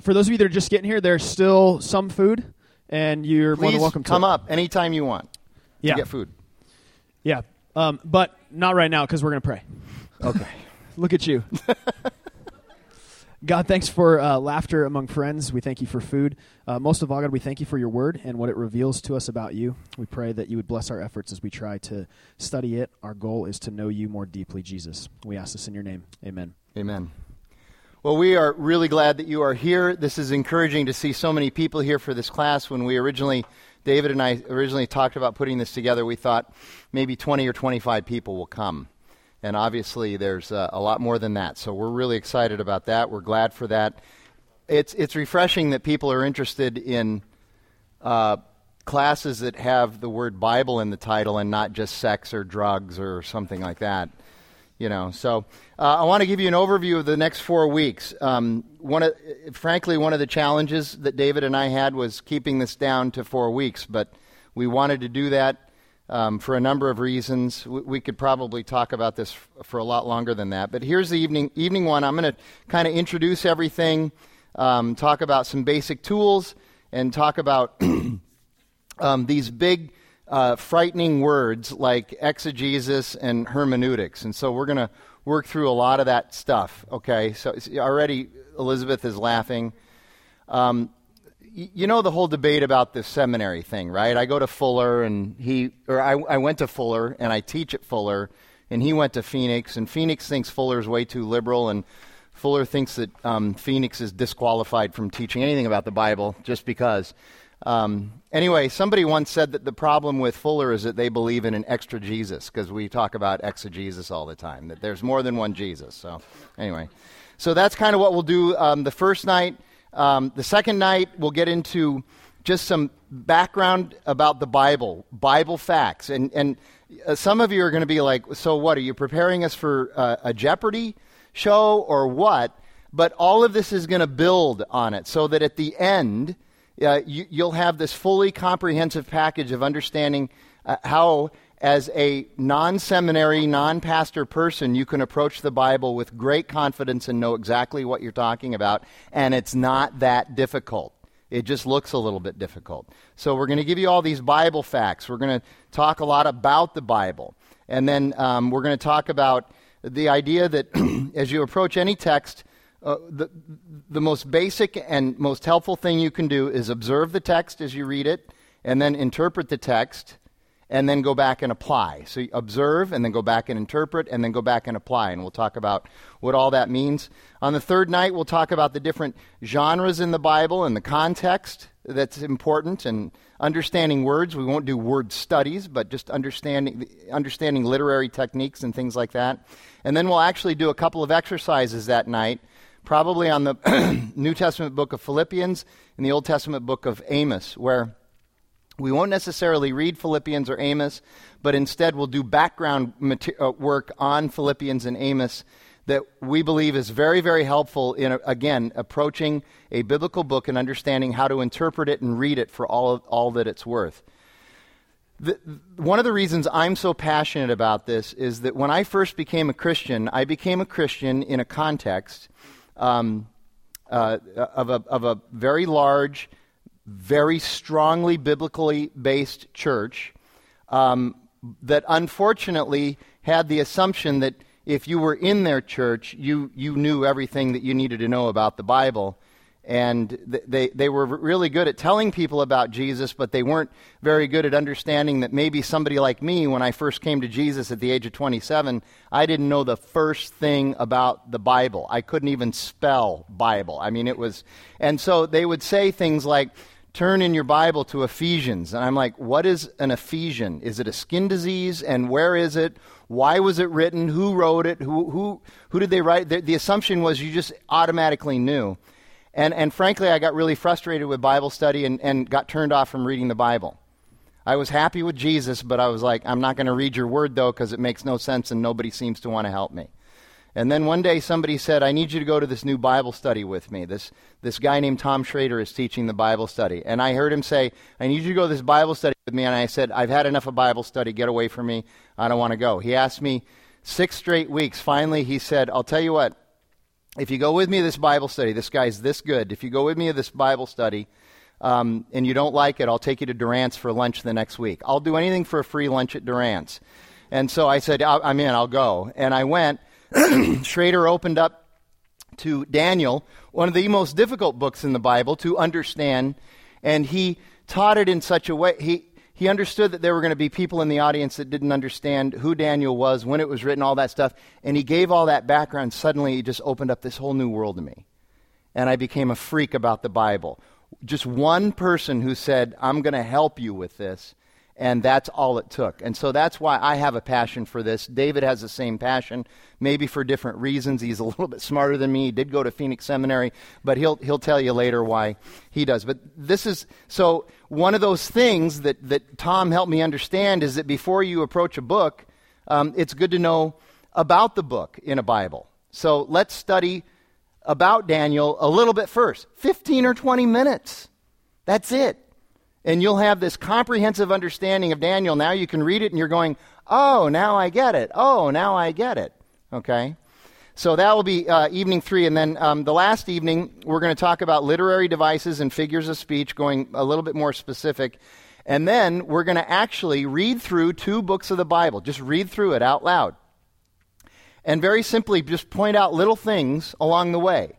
for those of you that are just getting here, there's still some food, and you're more than welcome to come up anytime you want Yeah. to get food. Yeah, um, but not right now because we're gonna pray. Okay. Look at you. God, thanks for uh, laughter among friends. We thank you for food. Uh, most of all, God, we thank you for your word and what it reveals to us about you. We pray that you would bless our efforts as we try to study it. Our goal is to know you more deeply, Jesus. We ask this in your name. Amen. Amen. Well, we are really glad that you are here. This is encouraging to see so many people here for this class. When we originally, David and I originally talked about putting this together, we thought maybe 20 or 25 people will come. And obviously, there's uh, a lot more than that. So we're really excited about that. We're glad for that. It's, it's refreshing that people are interested in uh, classes that have the word Bible in the title and not just sex or drugs or something like that. You know, so uh, I want to give you an overview of the next four weeks. Um, one of, frankly, one of the challenges that David and I had was keeping this down to four weeks, but we wanted to do that um, for a number of reasons. We, we could probably talk about this f- for a lot longer than that. But here's the evening evening one. I'm going to kind of introduce everything, um, talk about some basic tools, and talk about um, these big, uh, frightening words like exegesis and hermeneutics. And so we're going to work through a lot of that stuff. Okay, so already Elizabeth is laughing. Um, you know the whole debate about the seminary thing, right? I go to Fuller, and he, or I, I went to Fuller, and I teach at Fuller, and he went to Phoenix, and Phoenix thinks Fuller's way too liberal, and Fuller thinks that um, Phoenix is disqualified from teaching anything about the Bible just because. Um, anyway, somebody once said that the problem with Fuller is that they believe in an extra Jesus because we talk about exegesis all the time, that there's more than one Jesus. So, anyway, so that's kind of what we'll do um, the first night. Um, the second night, we'll get into just some background about the Bible, Bible facts. And, and uh, some of you are going to be like, so what? Are you preparing us for uh, a Jeopardy show or what? But all of this is going to build on it so that at the end, uh, you, you'll have this fully comprehensive package of understanding uh, how, as a non seminary, non pastor person, you can approach the Bible with great confidence and know exactly what you're talking about. And it's not that difficult. It just looks a little bit difficult. So, we're going to give you all these Bible facts. We're going to talk a lot about the Bible. And then um, we're going to talk about the idea that as you approach any text, uh, the, the most basic and most helpful thing you can do is observe the text as you read it, and then interpret the text, and then go back and apply. So observe, and then go back and interpret, and then go back and apply. And we'll talk about what all that means. On the third night, we'll talk about the different genres in the Bible and the context that's important, and understanding words. We won't do word studies, but just understanding, understanding literary techniques and things like that. And then we'll actually do a couple of exercises that night probably on the New Testament book of Philippians and the Old Testament book of Amos, where we won't necessarily read Philippians or Amos, but instead we'll do background mater- uh, work on Philippians and Amos that we believe is very, very helpful in, again, approaching a biblical book and understanding how to interpret it and read it for all, of, all that it's worth. The, one of the reasons I'm so passionate about this is that when I first became a Christian, I became a Christian in a context um, uh, of, a, of a very large, very strongly biblically based church um, that unfortunately had the assumption that if you were in their church, you, you knew everything that you needed to know about the Bible. And they, they were really good at telling people about Jesus, but they weren't very good at understanding that maybe somebody like me, when I first came to Jesus at the age of 27, I didn't know the first thing about the Bible. I couldn't even spell Bible. I mean, it was. And so they would say things like, turn in your Bible to Ephesians. And I'm like, what is an Ephesian? Is it a skin disease? And where is it? Why was it written? Who wrote it? Who, who, who did they write? The, the assumption was you just automatically knew. And, and frankly, I got really frustrated with Bible study and, and got turned off from reading the Bible. I was happy with Jesus, but I was like, I'm not going to read your word, though, because it makes no sense and nobody seems to want to help me. And then one day somebody said, I need you to go to this new Bible study with me. This, this guy named Tom Schrader is teaching the Bible study. And I heard him say, I need you to go to this Bible study with me. And I said, I've had enough of Bible study. Get away from me. I don't want to go. He asked me six straight weeks. Finally, he said, I'll tell you what. If you go with me to this Bible study, this guy's this good. If you go with me to this Bible study um, and you don't like it, I'll take you to Durant's for lunch the next week. I'll do anything for a free lunch at Durant's. And so I said, I'm in, I'll go. And I went. Schrader opened up to Daniel, one of the most difficult books in the Bible to understand, and he taught it in such a way. He, he understood that there were going to be people in the audience that didn't understand who Daniel was, when it was written, all that stuff. And he gave all that background. Suddenly, he just opened up this whole new world to me. And I became a freak about the Bible. Just one person who said, I'm going to help you with this. And that's all it took. And so that's why I have a passion for this. David has the same passion, maybe for different reasons. He's a little bit smarter than me. He did go to Phoenix Seminary, but he'll, he'll tell you later why he does. But this is so one of those things that, that Tom helped me understand is that before you approach a book, um, it's good to know about the book in a Bible. So let's study about Daniel a little bit first 15 or 20 minutes. That's it. And you'll have this comprehensive understanding of Daniel. Now you can read it and you're going, oh, now I get it. Oh, now I get it. Okay? So that will be uh, evening three. And then um, the last evening, we're going to talk about literary devices and figures of speech, going a little bit more specific. And then we're going to actually read through two books of the Bible. Just read through it out loud. And very simply, just point out little things along the way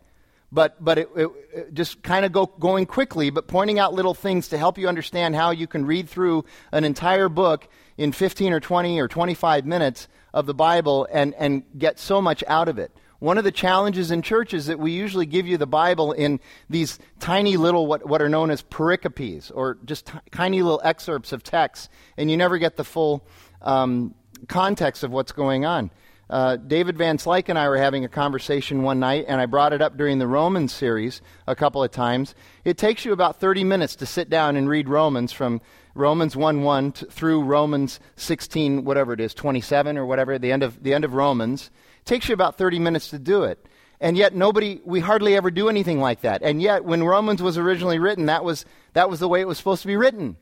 but, but it, it, it just kind of go, going quickly, but pointing out little things to help you understand how you can read through an entire book in 15 or 20 or 25 minutes of the Bible and, and get so much out of it. One of the challenges in church is that we usually give you the Bible in these tiny little, what, what are known as pericopes, or just t- tiny little excerpts of text, and you never get the full um, context of what's going on. Uh, David Van Slyke and I were having a conversation one night, and I brought it up during the Romans series a couple of times. It takes you about 30 minutes to sit down and read Romans from Romans 1 1 through Romans 16, whatever it is, 27 or whatever, the end of, the end of Romans. It takes you about 30 minutes to do it. And yet, nobody, we hardly ever do anything like that. And yet, when Romans was originally written, that was, that was the way it was supposed to be written.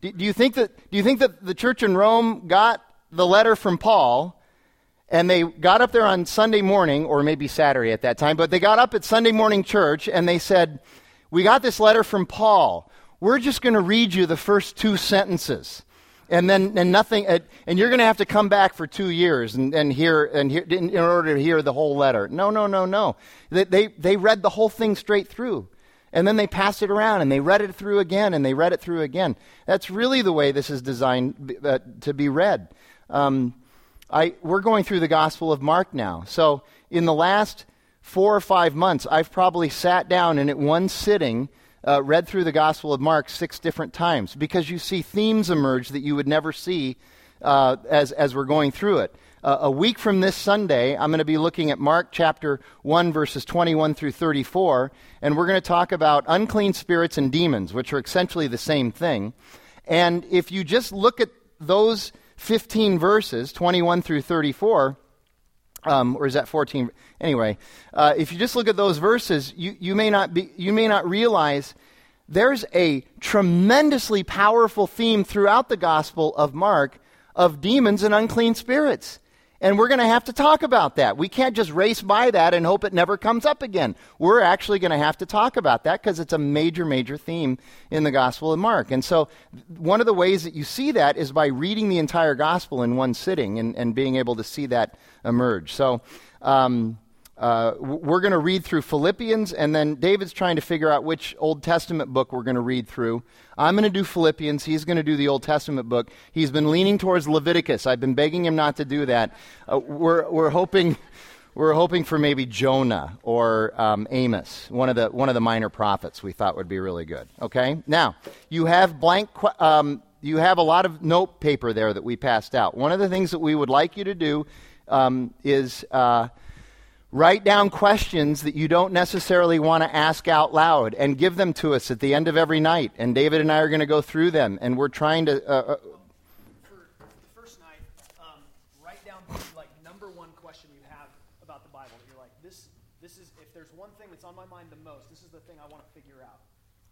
Do, do you think that, do you think that the church in Rome got the letter from Paul? And they got up there on Sunday morning, or maybe Saturday at that time, but they got up at Sunday morning church and they said, We got this letter from Paul. We're just going to read you the first two sentences. And then and nothing, and you're going to have to come back for two years and, and hear, and hear in order to hear the whole letter. No, no, no, no. They, they, they read the whole thing straight through. And then they passed it around and they read it through again and they read it through again. That's really the way this is designed uh, to be read. Um, I, we're going through the Gospel of Mark now. So in the last four or five months, I've probably sat down and at one sitting uh, read through the Gospel of Mark six different times because you see themes emerge that you would never see uh, as, as we're going through it. Uh, a week from this Sunday, I'm going to be looking at Mark chapter 1, verses 21 through 34, and we're going to talk about unclean spirits and demons, which are essentially the same thing. And if you just look at those 15 verses, 21 through 34, um, or is that 14? Anyway, uh, if you just look at those verses, you, you, may not be, you may not realize there's a tremendously powerful theme throughout the Gospel of Mark of demons and unclean spirits. And we're going to have to talk about that. We can't just race by that and hope it never comes up again. We're actually going to have to talk about that because it's a major, major theme in the Gospel of Mark. And so, one of the ways that you see that is by reading the entire Gospel in one sitting and, and being able to see that emerge. So, um, uh, we're going to read through Philippians, and then David's trying to figure out which Old Testament book we're going to read through. I'm going to do Philippians. He's going to do the Old Testament book. He's been leaning towards Leviticus. I've been begging him not to do that. Uh, we're, we're hoping. We're hoping for maybe Jonah or um, Amos, one of the one of the minor prophets. We thought would be really good. Okay, now you have blank. Um, you have a lot of note paper there that we passed out. One of the things that we would like you to do um, is uh, Write down questions that you don't necessarily want to ask out loud and give them to us at the end of every night. And David and I are going to go through them. And we're trying to. Uh, uh, For the first night, um, write down like number one question you have about the Bible. You're like, this, this is, if there's one thing that's on my mind the most, this is the thing I want to figure out.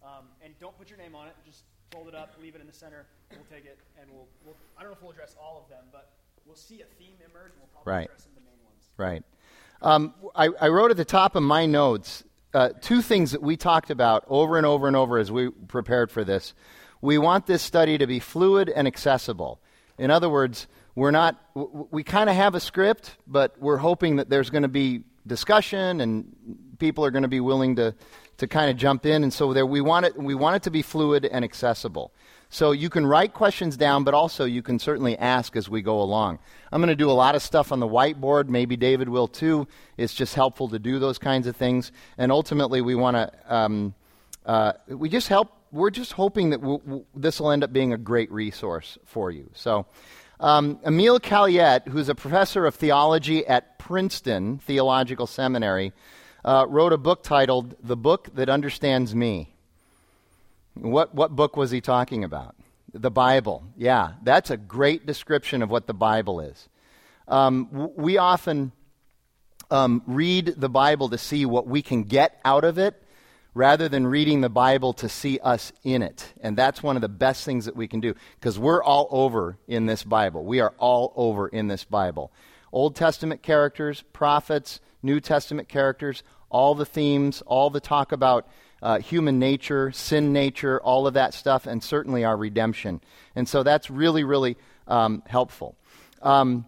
Um, and don't put your name on it. Just fold it up, leave it in the center. We'll take it, and we'll, we'll I don't know if we'll address all of them, but we'll see a theme emerge, and we'll probably right. address some of the main ones. Right. Um, I, I, wrote at the top of my notes uh, two things that we talked about over and over and over as we prepared for this. We want this study to be fluid and accessible. In other words, we're not, we kind of have a script, but we're hoping that there's going to be discussion and people are going to be willing to, to kind of jump in. And so there, we, want it, we want it to be fluid and accessible. So you can write questions down, but also you can certainly ask as we go along. I'm going to do a lot of stuff on the whiteboard. Maybe David will too. It's just helpful to do those kinds of things. And ultimately, we want to, um, uh, we just help, we're just hoping that this will end up being a great resource for you. So, um, Emile Cailliet, who's a professor of theology at Princeton Theological Seminary, uh, wrote a book titled The Book That Understands Me. What, what book was he talking about? The Bible. Yeah, that's a great description of what the Bible is. Um, we often um, read the Bible to see what we can get out of it rather than reading the Bible to see us in it. And that's one of the best things that we can do because we're all over in this Bible. We are all over in this Bible. Old Testament characters, prophets, New Testament characters, all the themes, all the talk about uh, human nature, sin nature, all of that stuff, and certainly our redemption. And so that's really, really um, helpful. Um,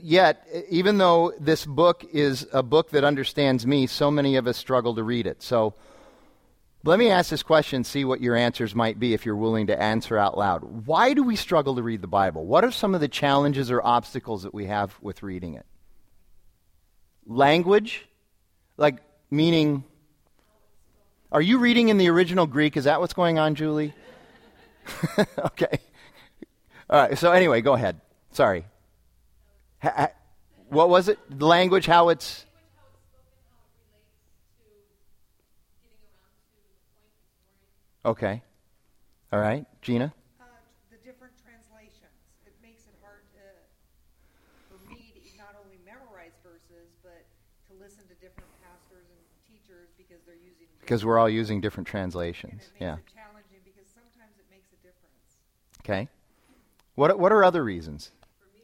yet, even though this book is a book that understands me, so many of us struggle to read it. So let me ask this question, see what your answers might be if you're willing to answer out loud. Why do we struggle to read the Bible? What are some of the challenges or obstacles that we have with reading it? Language? Like, meaning are you reading in the original Greek? Is that what's going on, Julie? okay. All right. So, anyway, go ahead. Sorry. Ha- what was it? The language, how it's. Okay. All right. Gina? Uh, the different translations. It makes it hard to, for me to not only memorize verses, but to listen to different pastors and teachers because they're using because we're all using different translations. yeah. challenging because sometimes it makes a difference. Okay. What what are other reasons? For me,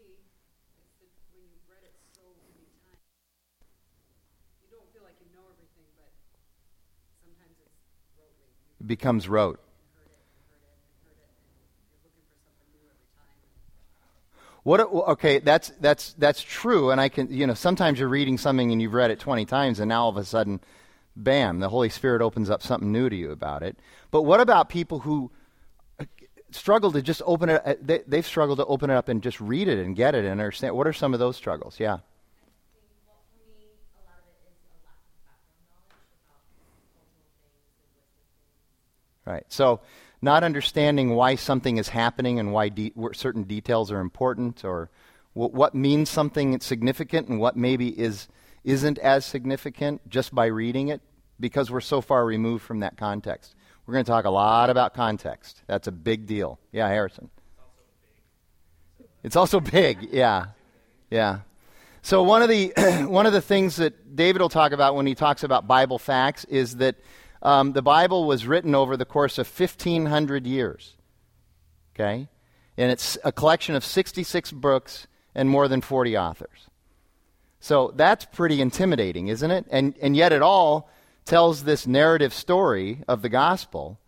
when you've read it so many times, you don't feel like you know everything, but sometimes it's It becomes rote. What okay, that's that's that's true, and I can you know sometimes you're reading something and you've read it 20 times, and now all of a sudden bam, the Holy Spirit opens up something new to you about it. But what about people who uh, struggle to just open it? Uh, they, they've struggled to open it up and just read it and get it and understand. What are some of those struggles? Yeah. Right. So, not understanding why something is happening and why de- certain details are important, or what means something it's significant and what maybe is isn't as significant just by reading it because we're so far removed from that context. We're going to talk a lot about context. That's a big deal. Yeah, Harrison. It's also big. Yeah. Yeah. So one of the one of the things that David will talk about when he talks about Bible facts is that um, the Bible was written over the course of 1,500 years. Okay, and it's a collection of 66 books and more than 40 authors. So that's pretty intimidating, isn't it? And and yet it all tells this narrative story of the gospel.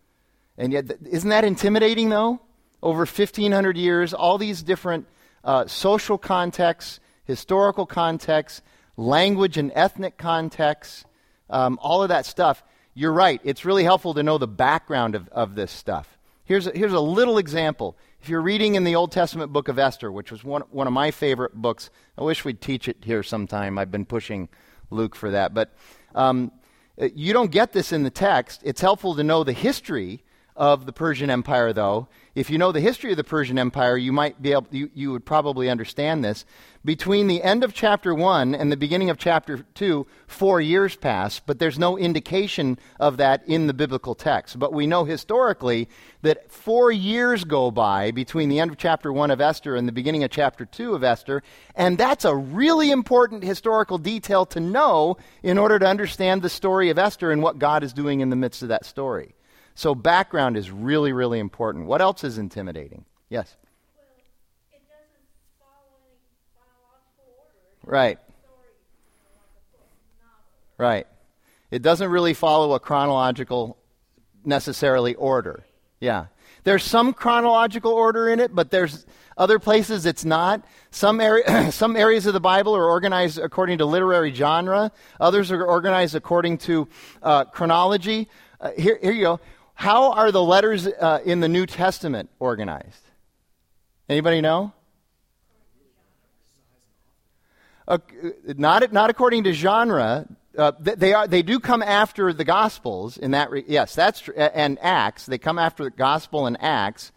And yet, isn't that intimidating, though? Over 1,500 years, all these different uh, social contexts, historical contexts, language and ethnic contexts, um, all of that stuff. You're right. It's really helpful to know the background of, of this stuff. Here's a, here's a little example. If you're reading in the Old Testament book of Esther, which was one, one of my favorite books, I wish we'd teach it here sometime. I've been pushing Luke for that. But um, you don't get this in the text. It's helpful to know the history of the Persian Empire, though. If you know the history of the Persian Empire, you might be able, you, you would probably understand this. Between the end of chapter 1 and the beginning of chapter 2, four years pass, but there's no indication of that in the biblical text. But we know historically that four years go by between the end of chapter 1 of Esther and the beginning of chapter 2 of Esther, and that's a really important historical detail to know in order to understand the story of Esther and what God is doing in the midst of that story. So, background is really, really important. What else is intimidating? Yes? Well, it doesn't follow any chronological order. Right. Right. It doesn't really follow a chronological necessarily order. Yeah. There's some chronological order in it, but there's other places it's not. Some, area, some areas of the Bible are organized according to literary genre, others are organized according to uh, chronology. Uh, here, here you go. How are the letters uh, in the New Testament organized? Anybody know? Uh, not, not according to genre. Uh, they, are, they do come after the Gospels in that. Re- yes, that's true. And Acts. They come after the Gospel and Acts.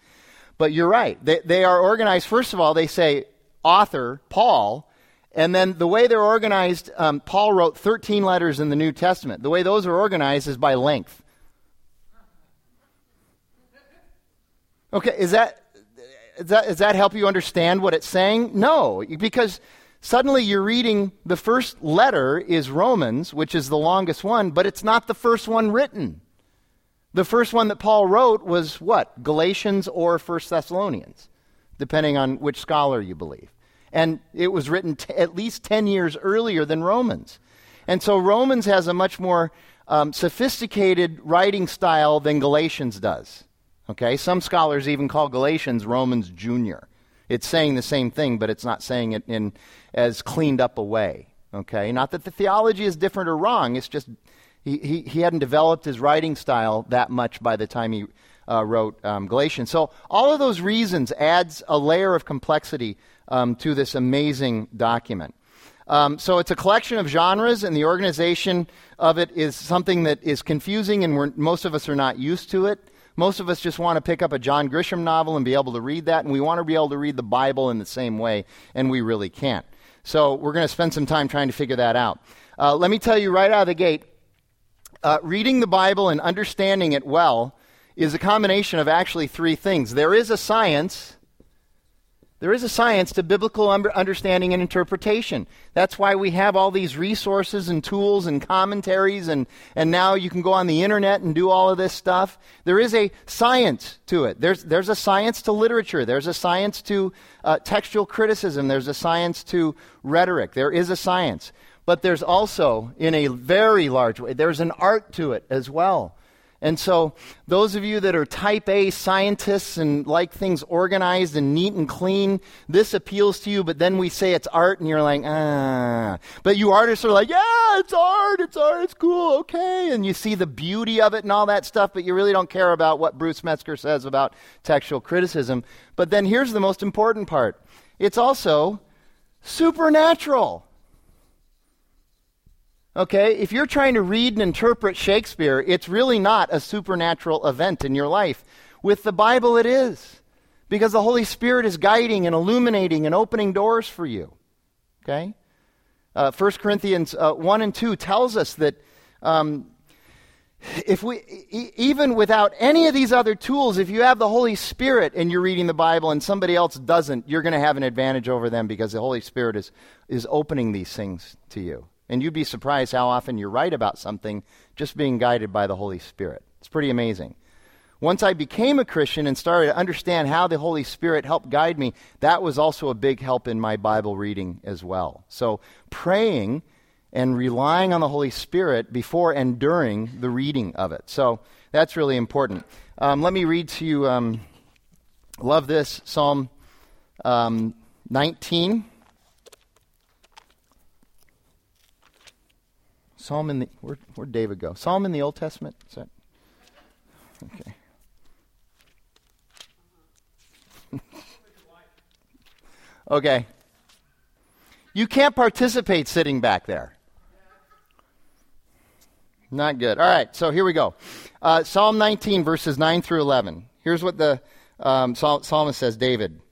But you're right. They, they are organized, first of all, they say author, Paul. And then the way they're organized, um, Paul wrote 13 letters in the New Testament. The way those are organized is by length. Okay, is that, is that, does that help you understand what it's saying? No, because suddenly you're reading the first letter is Romans, which is the longest one, but it's not the first one written. The first one that Paul wrote was what? Galatians or First Thessalonians, depending on which scholar you believe. And it was written t- at least 10 years earlier than Romans. And so Romans has a much more um, sophisticated writing style than Galatians does. Okay, some scholars even call Galatians Romans Junior. It's saying the same thing, but it's not saying it in as cleaned up a way. Okay, not that the theology is different or wrong. It's just he, he, he hadn't developed his writing style that much by the time he uh, wrote um, Galatians. So all of those reasons adds a layer of complexity um, to this amazing document. Um, so it's a collection of genres, and the organization of it is something that is confusing, and most of us are not used to it. Most of us just want to pick up a John Grisham novel and be able to read that, and we want to be able to read the Bible in the same way, and we really can't. So we're going to spend some time trying to figure that out. Uh, let me tell you right out of the gate uh, reading the Bible and understanding it well is a combination of actually three things. There is a science there is a science to biblical understanding and interpretation. That's why we have all these resources and tools and commentaries, and, and now you can go on the internet and do all of this stuff. There is a science to it. There's, there's a science to literature, there's a science to uh, textual criticism, there's a science to rhetoric. There is a science. But there's also, in a very large way, there's an art to it as well. And so, those of you that are type A scientists and like things organized and neat and clean, this appeals to you, but then we say it's art and you're like, ah. But you artists are like, yeah, it's art, it's art, it's cool, okay. And you see the beauty of it and all that stuff, but you really don't care about what Bruce Metzger says about textual criticism. But then here's the most important part it's also supernatural. Okay, if you're trying to read and interpret Shakespeare, it's really not a supernatural event in your life. With the Bible, it is. Because the Holy Spirit is guiding and illuminating and opening doors for you. Okay? Uh, 1 Corinthians uh, 1 and 2 tells us that um, if we, e- even without any of these other tools, if you have the Holy Spirit and you're reading the Bible and somebody else doesn't, you're going to have an advantage over them because the Holy Spirit is, is opening these things to you. And you'd be surprised how often you're right about something just being guided by the Holy Spirit. It's pretty amazing. Once I became a Christian and started to understand how the Holy Spirit helped guide me, that was also a big help in my Bible reading as well. So, praying and relying on the Holy Spirit before and during the reading of it. So, that's really important. Um, let me read to you, um, love this, Psalm um, 19. Psalm in the where where'd David go? Psalm in the Old Testament? Is that okay? okay. You can't participate sitting back there. Not good. All right, so here we go. Uh, Psalm 19, verses 9 through 11. Here's what the um, psalmist says, David.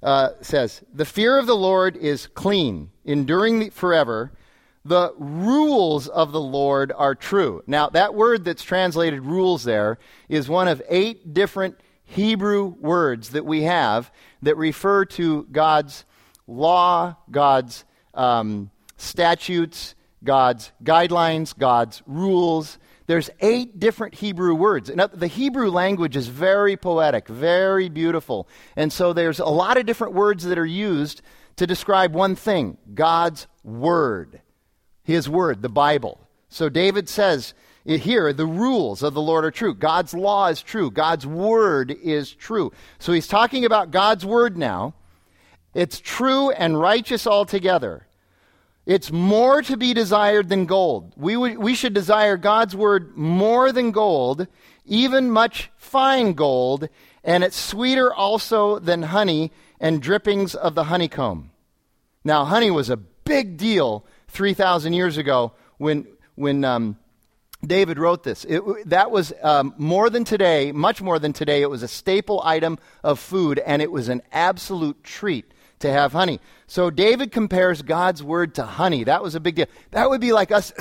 Uh, says, The fear of the Lord is clean, enduring forever the rules of the Lord are true. Now, that word that's translated rules there is one of eight different Hebrew words that we have that refer to God's law, God's um, statutes, God's guidelines, God's rules. There's eight different Hebrew words. And the Hebrew language is very poetic, very beautiful. And so there's a lot of different words that are used to describe one thing God's Word. His word, the Bible. So David says here, the rules of the Lord are true. God's law is true. God's word is true. So he's talking about God's word now. It's true and righteous altogether. It's more to be desired than gold. We, w- we should desire God's word more than gold, even much fine gold, and it's sweeter also than honey and drippings of the honeycomb. Now, honey was a big deal 3,000 years ago when, when um, David wrote this. It, that was um, more than today, much more than today. It was a staple item of food, and it was an absolute treat to have honey. So David compares God's word to honey. That was a big deal. That would be like us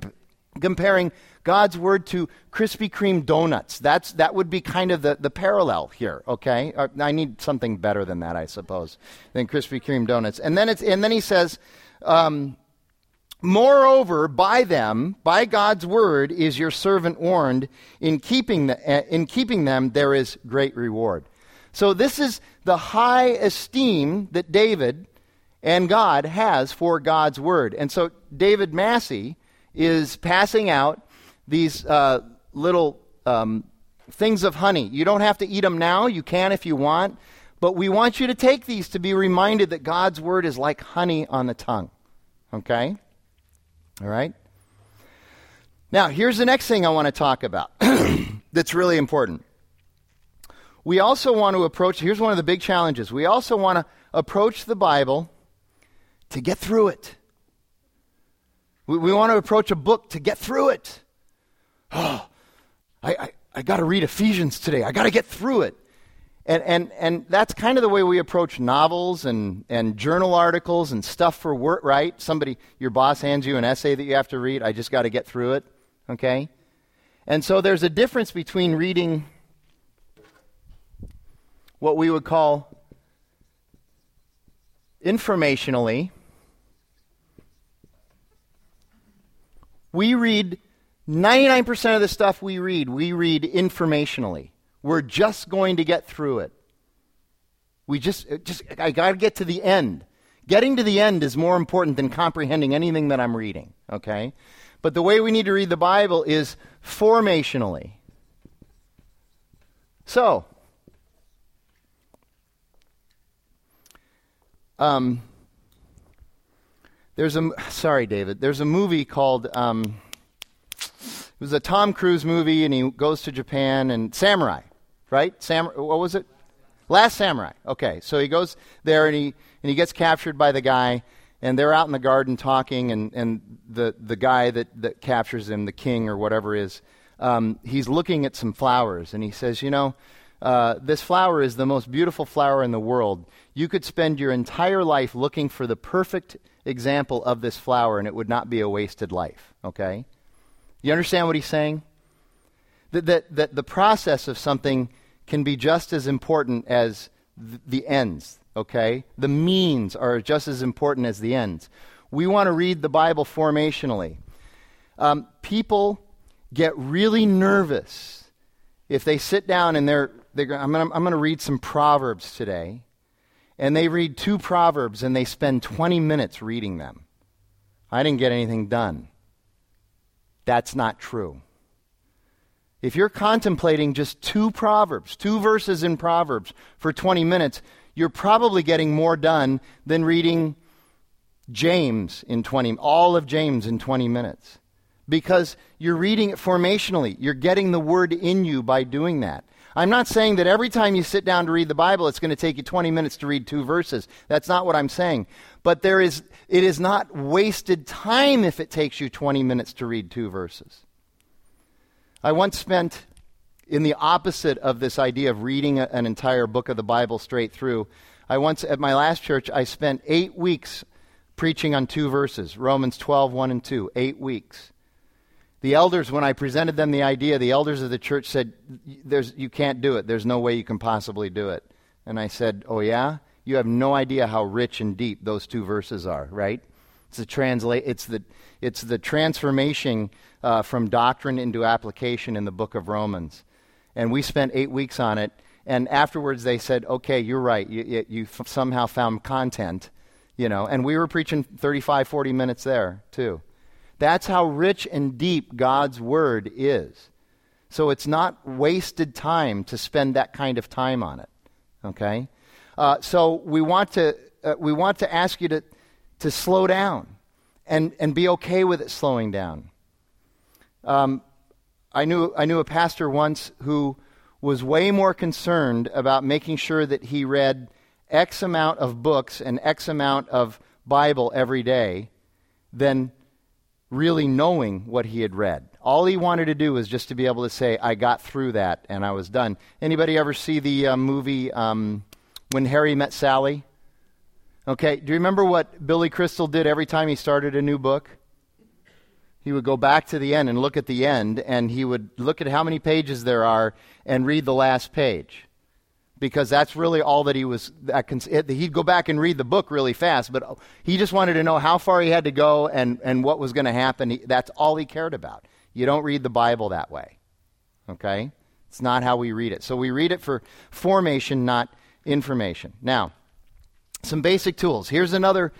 comparing God's word to Krispy Kreme donuts. That's, that would be kind of the, the parallel here, okay? Uh, I need something better than that, I suppose, than Krispy Kreme donuts. And then, it's, and then he says, um, Moreover, by them, by God's word, is your servant warned. In keeping, the, uh, in keeping them, there is great reward. So, this is the high esteem that David and God has for God's word. And so, David Massey is passing out these uh, little um, things of honey. You don't have to eat them now, you can if you want. But we want you to take these to be reminded that God's word is like honey on the tongue. Okay? All right? Now, here's the next thing I want to talk about that's really important. We also want to approach, here's one of the big challenges. We also want to approach the Bible to get through it. We, we want to approach a book to get through it. Oh, I, I, I got to read Ephesians today. I got to get through it. And, and, and that's kind of the way we approach novels and, and journal articles and stuff for work, right? Somebody, your boss hands you an essay that you have to read. I just got to get through it, okay? And so there's a difference between reading what we would call informationally. We read 99% of the stuff we read, we read informationally. We're just going to get through it. We just, just I got to get to the end. Getting to the end is more important than comprehending anything that I'm reading, okay? But the way we need to read the Bible is formationally. So, um, there's a, sorry, David, there's a movie called, um, it was a Tom Cruise movie, and he goes to Japan and Samurai, right? Sam, what was it? Last Samurai. Okay, so he goes there and he and he gets captured by the guy, and they're out in the garden talking, and, and the the guy that that captures him, the king or whatever is, um, he's looking at some flowers, and he says, you know. Uh, this flower is the most beautiful flower in the world. You could spend your entire life looking for the perfect example of this flower, and it would not be a wasted life. Okay? You understand what he's saying? That, that, that the process of something can be just as important as th- the ends, okay? The means are just as important as the ends. We want to read the Bible formationally. Um, people get really nervous if they sit down and they're, they're I'm going to read some Proverbs today, and they read two Proverbs and they spend 20 minutes reading them. I didn't get anything done. That's not true. If you're contemplating just two Proverbs, two verses in Proverbs for 20 minutes, you're probably getting more done than reading James in 20 all of James in 20 minutes. Because you're reading it formationally. You're getting the word in you by doing that. I'm not saying that every time you sit down to read the Bible, it's going to take you 20 minutes to read two verses. That's not what I'm saying. But there is, it is not wasted time if it takes you 20 minutes to read two verses. I once spent in the opposite of this idea of reading an entire book of the Bible straight through. I once, at my last church, I spent eight weeks preaching on two verses Romans 12, 1 and 2. Eight weeks. The elders, when I presented them the idea, the elders of the church said, There's, You can't do it. There's no way you can possibly do it. And I said, Oh, yeah? You have no idea how rich and deep those two verses are, right? It's the, translate, it's the, it's the transformation uh, from doctrine into application in the book of Romans. And we spent eight weeks on it. And afterwards, they said, Okay, you're right. You, you, f- somehow found content, you know. And we were preaching 35, 40 minutes there, too. That's how rich and deep God's Word is. So it's not wasted time to spend that kind of time on it. Okay? Uh, so we want to, uh, we want to ask you to, to slow down and, and be okay with it slowing down. Um, I, knew, I knew a pastor once who was way more concerned about making sure that he read X amount of books and X amount of Bible every day than really knowing what he had read. All he wanted to do was just to be able to say, "I got through that and I was done." Anybody ever see the uh, movie um, When Harry Met Sally? Okay, do you remember what Billy Crystal did every time he started a new book? He would go back to the end and look at the end, and he would look at how many pages there are and read the last page because that's really all that he was. He'd go back and read the book really fast, but he just wanted to know how far he had to go and, and what was going to happen. That's all he cared about. You don't read the Bible that way. Okay? It's not how we read it. So we read it for formation, not information. Now, some basic tools. Here's another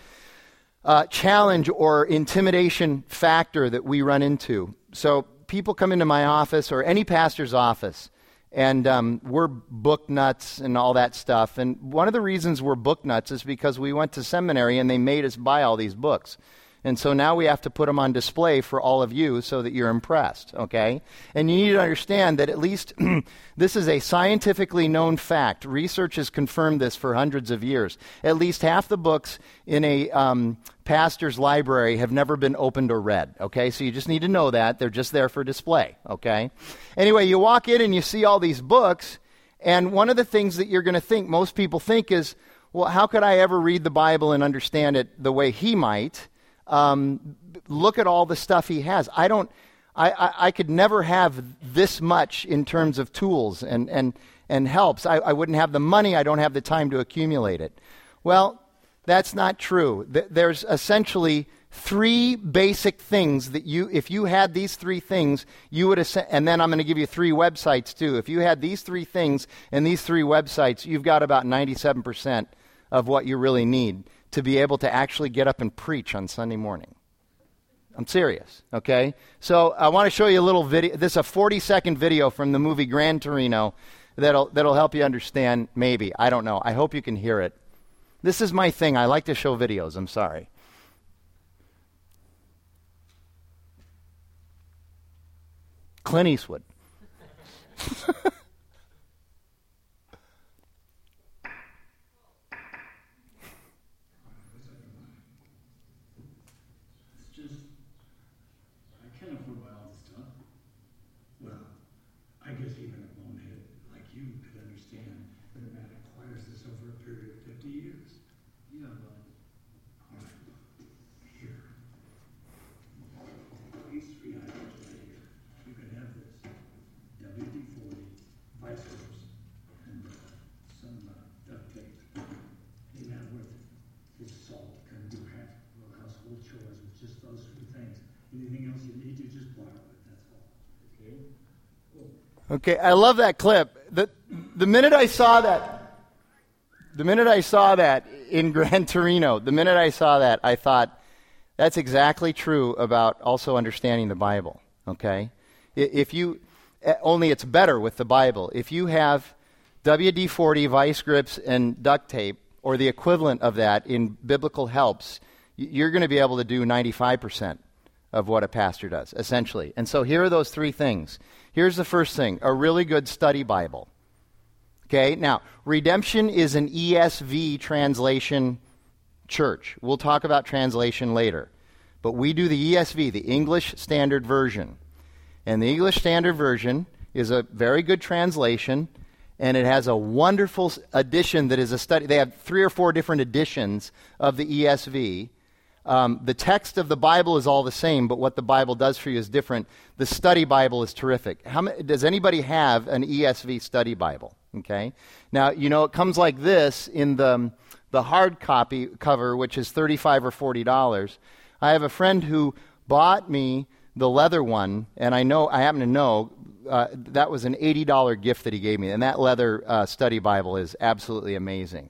uh, challenge or intimidation factor that we run into. So people come into my office or any pastor's office and um, we're book nuts and all that stuff. And one of the reasons we're book nuts is because we went to seminary and they made us buy all these books. And so now we have to put them on display for all of you so that you're impressed, okay? And you need to understand that at least this is a scientifically known fact. Research has confirmed this for hundreds of years. At least half the books in a um, pastor's library have never been opened or read, okay? So you just need to know that. They're just there for display, okay? Anyway, you walk in and you see all these books, and one of the things that you're going to think, most people think, is, well, how could I ever read the Bible and understand it the way he might? Um, look at all the stuff he has. I don't. I, I, I, could never have this much in terms of tools and, and, and helps. I, I wouldn't have the money. I don't have the time to accumulate it. Well, that's not true. There's essentially three basic things that you, if you had these three things, you would, and then I'm going to give you three websites too. If you had these three things and these three websites, you've got about 97% of what you really need to be able to actually get up and preach on Sunday morning. I'm serious, okay? So I want to show you a little video. This is a 40 second video from the movie Gran Torino that'll, that'll help you understand, maybe. I don't know. I hope you can hear it. This is my thing. I like to show videos. I'm sorry. Clint Eastwood. Okay, I love that clip. The, the minute I saw that, the minute I saw that in Gran Torino, the minute I saw that, I thought, that's exactly true about also understanding the Bible. Okay? If you, eh, only it's better with the Bible. If you have WD 40, vice grips, and duct tape, or the equivalent of that in biblical helps, you're going to be able to do 95% of what a pastor does, essentially. And so here are those three things. Here's the first thing a really good study Bible. Okay, now, redemption is an ESV translation church. We'll talk about translation later. But we do the ESV, the English Standard Version. And the English Standard Version is a very good translation, and it has a wonderful edition that is a study. They have three or four different editions of the ESV. Um, the text of the Bible is all the same, but what the Bible does for you is different. The study Bible is terrific. How many, does anybody have an ESV study Bible? Okay. Now, you know, it comes like this in the, the hard copy cover, which is 35 or $40. I have a friend who bought me the leather one, and I know, I happen to know, uh, that was an $80 gift that he gave me. And that leather uh, study Bible is absolutely amazing.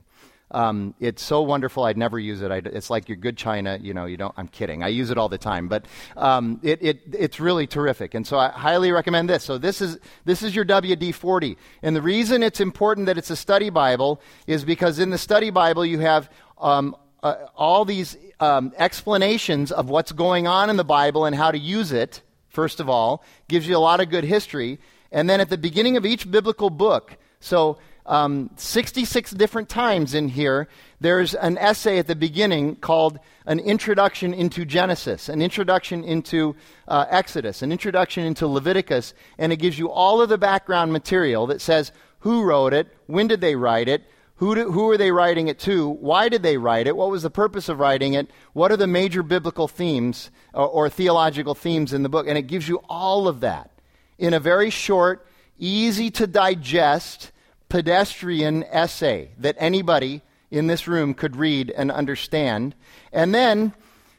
Um, it's so wonderful. I'd never use it. I'd, it's like your good china. You know, you don't. I'm kidding. I use it all the time, but um, it, it, it's really terrific. And so I highly recommend this. So this is this is your WD-40. And the reason it's important that it's a study Bible is because in the study Bible you have um, uh, all these um, explanations of what's going on in the Bible and how to use it. First of all, gives you a lot of good history. And then at the beginning of each biblical book, so um, 66 different times in here, there's an essay at the beginning called An Introduction into Genesis, an introduction into uh, Exodus, an introduction into Leviticus, and it gives you all of the background material that says who wrote it, when did they write it, who, do, who are they writing it to? Why did they write it? What was the purpose of writing it? What are the major biblical themes or, or theological themes in the book? And it gives you all of that in a very short, easy to digest, pedestrian essay that anybody in this room could read and understand. And then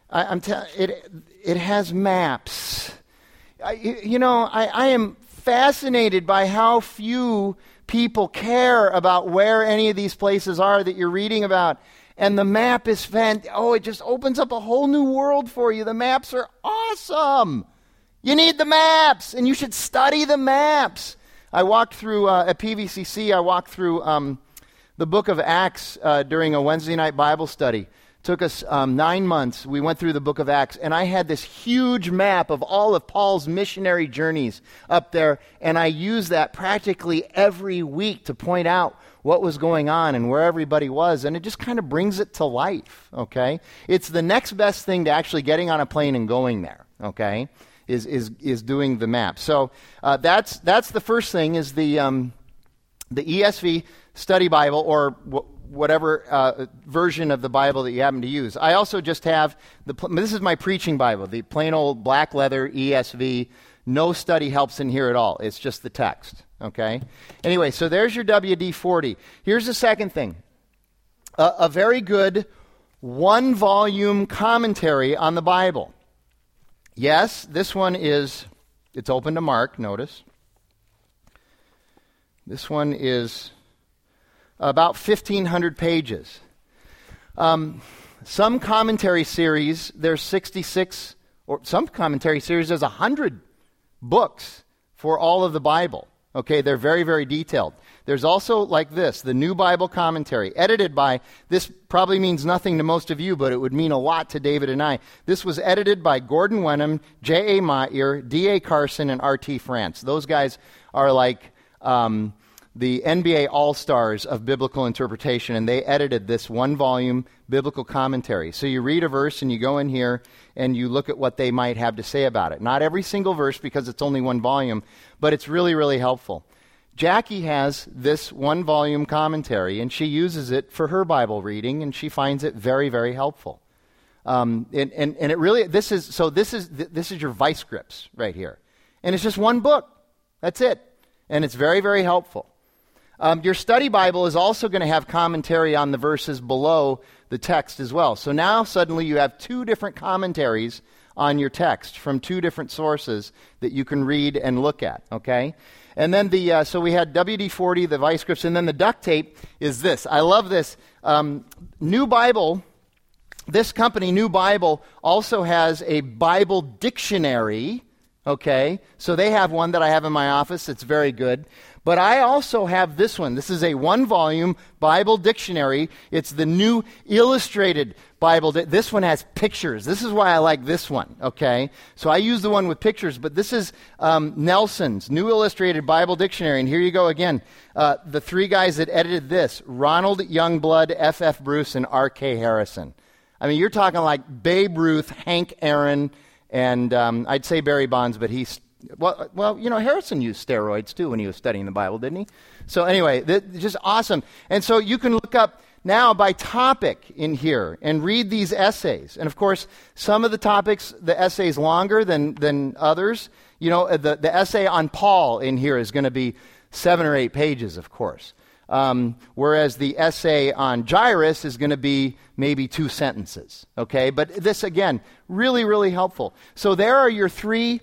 I, am it, it has maps. I, you know, I, I am fascinated by how few people care about where any of these places are that you're reading about. And the map is fan. Oh, it just opens up a whole new world for you. The maps are awesome. You need the maps, and you should study the maps. I walked through, uh, at PVCC, I walked through um, the book of Acts uh, during a Wednesday night Bible study. Took us um, nine months. We went through the book of Acts, and I had this huge map of all of Paul's missionary journeys up there, and I used that practically every week to point out what was going on and where everybody was, and it just kind of brings it to life, okay? It's the next best thing to actually getting on a plane and going there, okay? Is, is, is doing the map. So uh, that's, that's the first thing is the, um, the ESV study Bible or whatever uh, version of the Bible that you happen to use. I also just have the, this is my preaching Bible, the plain old black leather ESV. No study helps in here at all. It's just the text. Okay? Anyway, so there's your WD 40. Here's the second thing a, a very good one volume commentary on the Bible. Yes, this one is, it's open to Mark, notice. This one is about 1,500 pages. Um, some commentary series, there's 66, or some commentary series, there's 100 books for all of the Bible. Okay, they're very, very detailed. There's also, like this, the New Bible Commentary, edited by, this probably means nothing to most of you, but it would mean a lot to David and I. This was edited by Gordon Wenham, J.A. Motyer, D.A. Carson, and R.T. France. Those guys are like um, the NBA All Stars of biblical interpretation, and they edited this one volume biblical commentary. So you read a verse and you go in here and you look at what they might have to say about it. Not every single verse because it's only one volume, but it's really, really helpful. Jackie has this one volume commentary, and she uses it for her Bible reading, and she finds it very, very helpful. Um, and, and, and it really, this is, so this is, this is your vice grips right here. And it's just one book. That's it. And it's very, very helpful. Um, your study Bible is also going to have commentary on the verses below the text as well. So now suddenly you have two different commentaries on your text from two different sources that you can read and look at, okay? And then the, uh, so we had WD 40, the vice grips, and then the duct tape is this. I love this. Um, New Bible, this company, New Bible, also has a Bible dictionary. Okay, so they have one that I have in my office. It's very good. But I also have this one. This is a one volume Bible dictionary. It's the new illustrated Bible. This one has pictures. This is why I like this one, okay? So I use the one with pictures, but this is um, Nelson's New Illustrated Bible Dictionary. And here you go again. Uh, the three guys that edited this Ronald Youngblood, F.F. Bruce, and R.K. Harrison. I mean, you're talking like Babe Ruth, Hank Aaron, and um, I'd say Barry Bonds, but he's well, well, you know, Harrison used steroids too when he was studying the Bible, didn't he? So anyway, just awesome. And so you can look up now by topic in here and read these essays. And of course, some of the topics, the essays longer than, than others. You know, the, the essay on Paul in here is going to be seven or eight pages, of course. Um, whereas the essay on Jairus is going to be maybe two sentences. Okay? But this, again, really, really helpful. So there are your three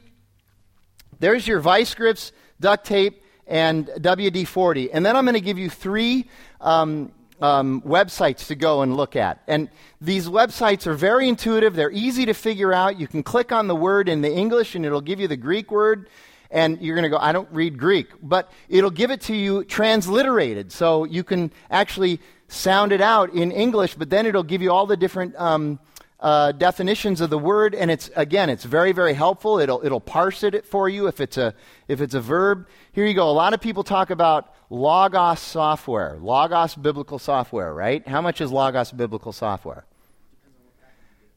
there's your vice grips, duct tape, and WD 40. And then I'm going to give you three um, um, websites to go and look at. And these websites are very intuitive, they're easy to figure out. You can click on the word in the English and it'll give you the Greek word. And you're going to go, I don't read Greek. But it'll give it to you transliterated. So you can actually sound it out in English, but then it'll give you all the different um, uh, definitions of the word. And it's, again, it's very, very helpful. It'll, it'll parse it for you if it's, a, if it's a verb. Here you go. A lot of people talk about Logos software, Logos biblical software, right? How much is Logos biblical software?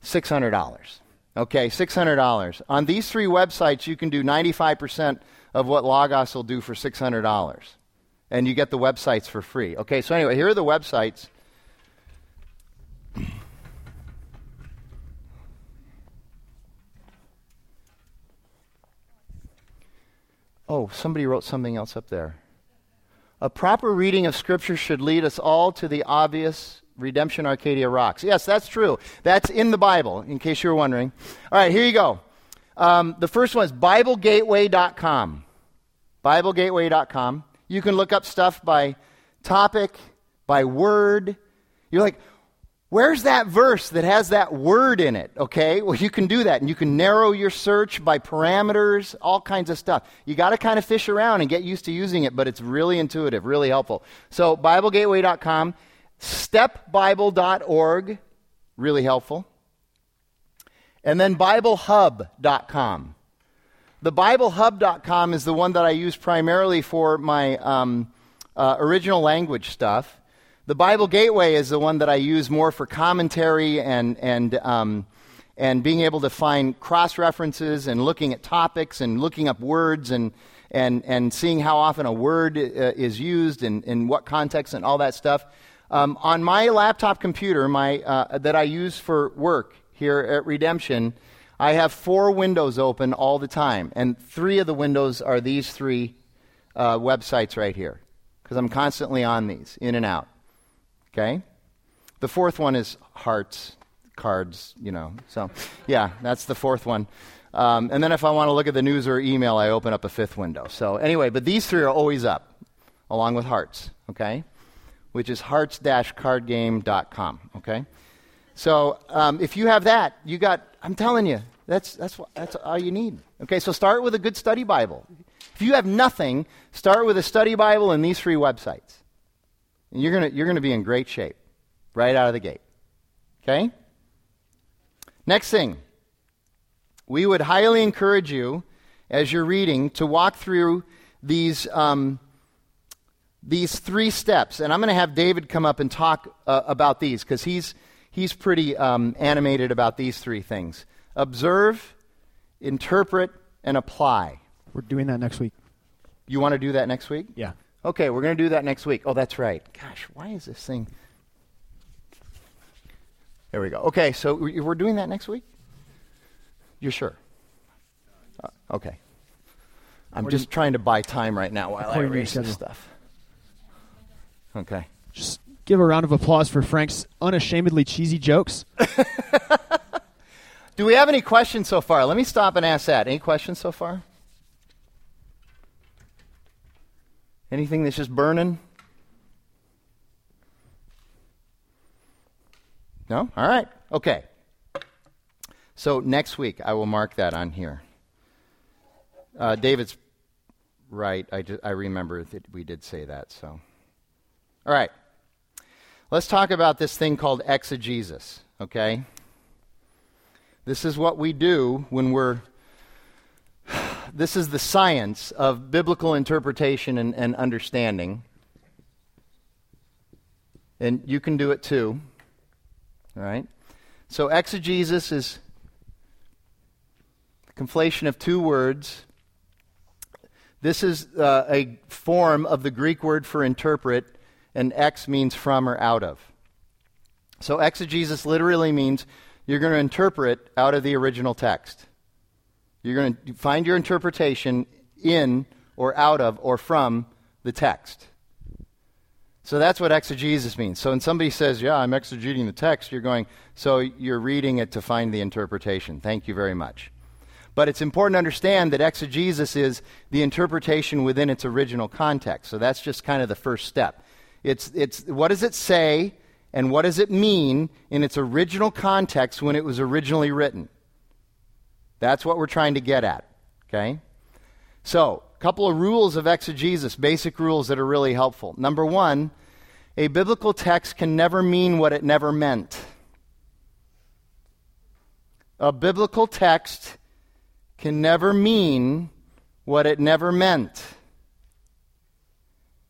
$600. Okay, $600. On these three websites, you can do 95% of what Logos will do for $600. And you get the websites for free. Okay, so anyway, here are the websites. Oh, somebody wrote something else up there. A proper reading of Scripture should lead us all to the obvious Redemption Arcadia rocks. Yes, that's true. That's in the Bible, in case you were wondering. All right, here you go. Um, the first one is BibleGateway.com. BibleGateway.com. You can look up stuff by topic, by word. You're like, Where's that verse that has that word in it? Okay, well, you can do that, and you can narrow your search by parameters, all kinds of stuff. You got to kind of fish around and get used to using it, but it's really intuitive, really helpful. So, BibleGateway.com, StepBible.org, really helpful, and then BibleHub.com. The BibleHub.com is the one that I use primarily for my um, uh, original language stuff. The Bible Gateway is the one that I use more for commentary and, and, um, and being able to find cross references and looking at topics and looking up words and, and, and seeing how often a word uh, is used and in what context and all that stuff. Um, on my laptop computer my, uh, that I use for work here at Redemption, I have four windows open all the time, and three of the windows are these three uh, websites right here because I'm constantly on these, in and out. Okay? The fourth one is hearts, cards, you know. So, yeah, that's the fourth one. Um, and then if I want to look at the news or email, I open up a fifth window. So, anyway, but these three are always up, along with hearts, okay? Which is hearts cardgame.com, okay? So, um, if you have that, you got, I'm telling you, that's, that's, that's all you need. Okay, so start with a good study Bible. If you have nothing, start with a study Bible and these three websites. And you're going you're going to be in great shape right out of the gate. Okay? Next thing, we would highly encourage you as you're reading to walk through these, um, these three steps. And I'm going to have David come up and talk uh, about these because he's, he's pretty um, animated about these three things observe, interpret, and apply. We're doing that next week. You want to do that next week? Yeah. Okay, we're going to do that next week. Oh, that's right. Gosh, why is this thing? There we go. Okay, so we're doing that next week? You're sure? Uh, okay. I'm just trying to buy time right now while I erase this stuff. Okay. Just give a round of applause for Frank's unashamedly cheesy jokes. Do we have any questions so far? Let me stop and ask that. Any questions so far? Anything that's just burning? No? All right. Okay. So next week, I will mark that on here. Uh, David's right. I, just, I remember that we did say that. So, all right. Let's talk about this thing called exegesis. Okay. This is what we do when we're this is the science of biblical interpretation and, and understanding. And you can do it too. All right? So, exegesis is the conflation of two words. This is uh, a form of the Greek word for interpret, and ex means from or out of. So, exegesis literally means you're going to interpret out of the original text. You're going to find your interpretation in or out of or from the text. So that's what exegesis means. So when somebody says, Yeah, I'm exegeting the text, you're going, So you're reading it to find the interpretation. Thank you very much. But it's important to understand that exegesis is the interpretation within its original context. So that's just kind of the first step. It's, it's what does it say and what does it mean in its original context when it was originally written? That's what we're trying to get at. Okay? So, a couple of rules of exegesis, basic rules that are really helpful. Number one, a biblical text can never mean what it never meant. A biblical text can never mean what it never meant.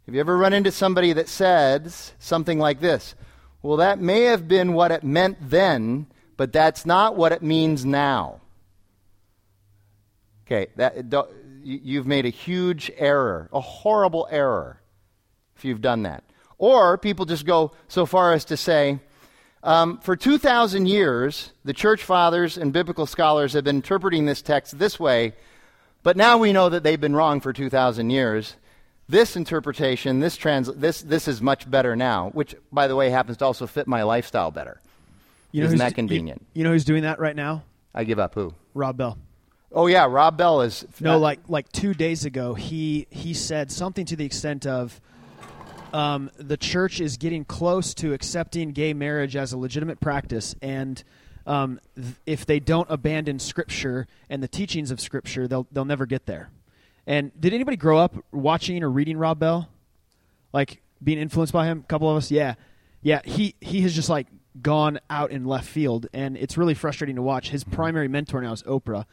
Have you ever run into somebody that says something like this? Well, that may have been what it meant then, but that's not what it means now. Okay, that, you've made a huge error, a horrible error, if you've done that. Or people just go so far as to say, um, for 2,000 years, the church fathers and biblical scholars have been interpreting this text this way, but now we know that they've been wrong for 2,000 years. This interpretation, this, trans- this, this is much better now, which, by the way, happens to also fit my lifestyle better. You know Isn't that convenient? You, you know who's doing that right now? I give up who? Rob Bell. Oh, yeah, Rob Bell is. No, like like two days ago, he he said something to the extent of, um, the church is getting close to accepting gay marriage as a legitimate practice, and um, th- if they don't abandon Scripture and the teachings of Scripture, they'll they'll never get there. And did anybody grow up watching or reading Rob Bell, like being influenced by him? A couple of us, yeah, yeah. He he has just like gone out in left field, and it's really frustrating to watch. His primary mentor now is Oprah,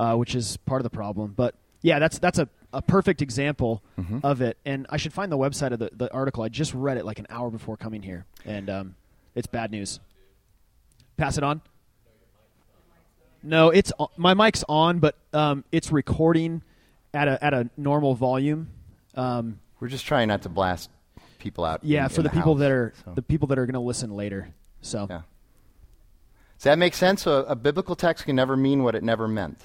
uh, which is part of the problem. But yeah, that's that's a, a perfect example of it. And I should find the website of the, the article. I just read it like an hour before coming here, and um, it's bad news. Pass it on. No, it's my mic's on, but um, it's recording at a at a normal volume. Um, We're just trying not to blast people out. yeah, in- for in the people house, that are so. the people that are going to listen later. So Yeah. Does that make sense? So a biblical text can never mean what it never meant.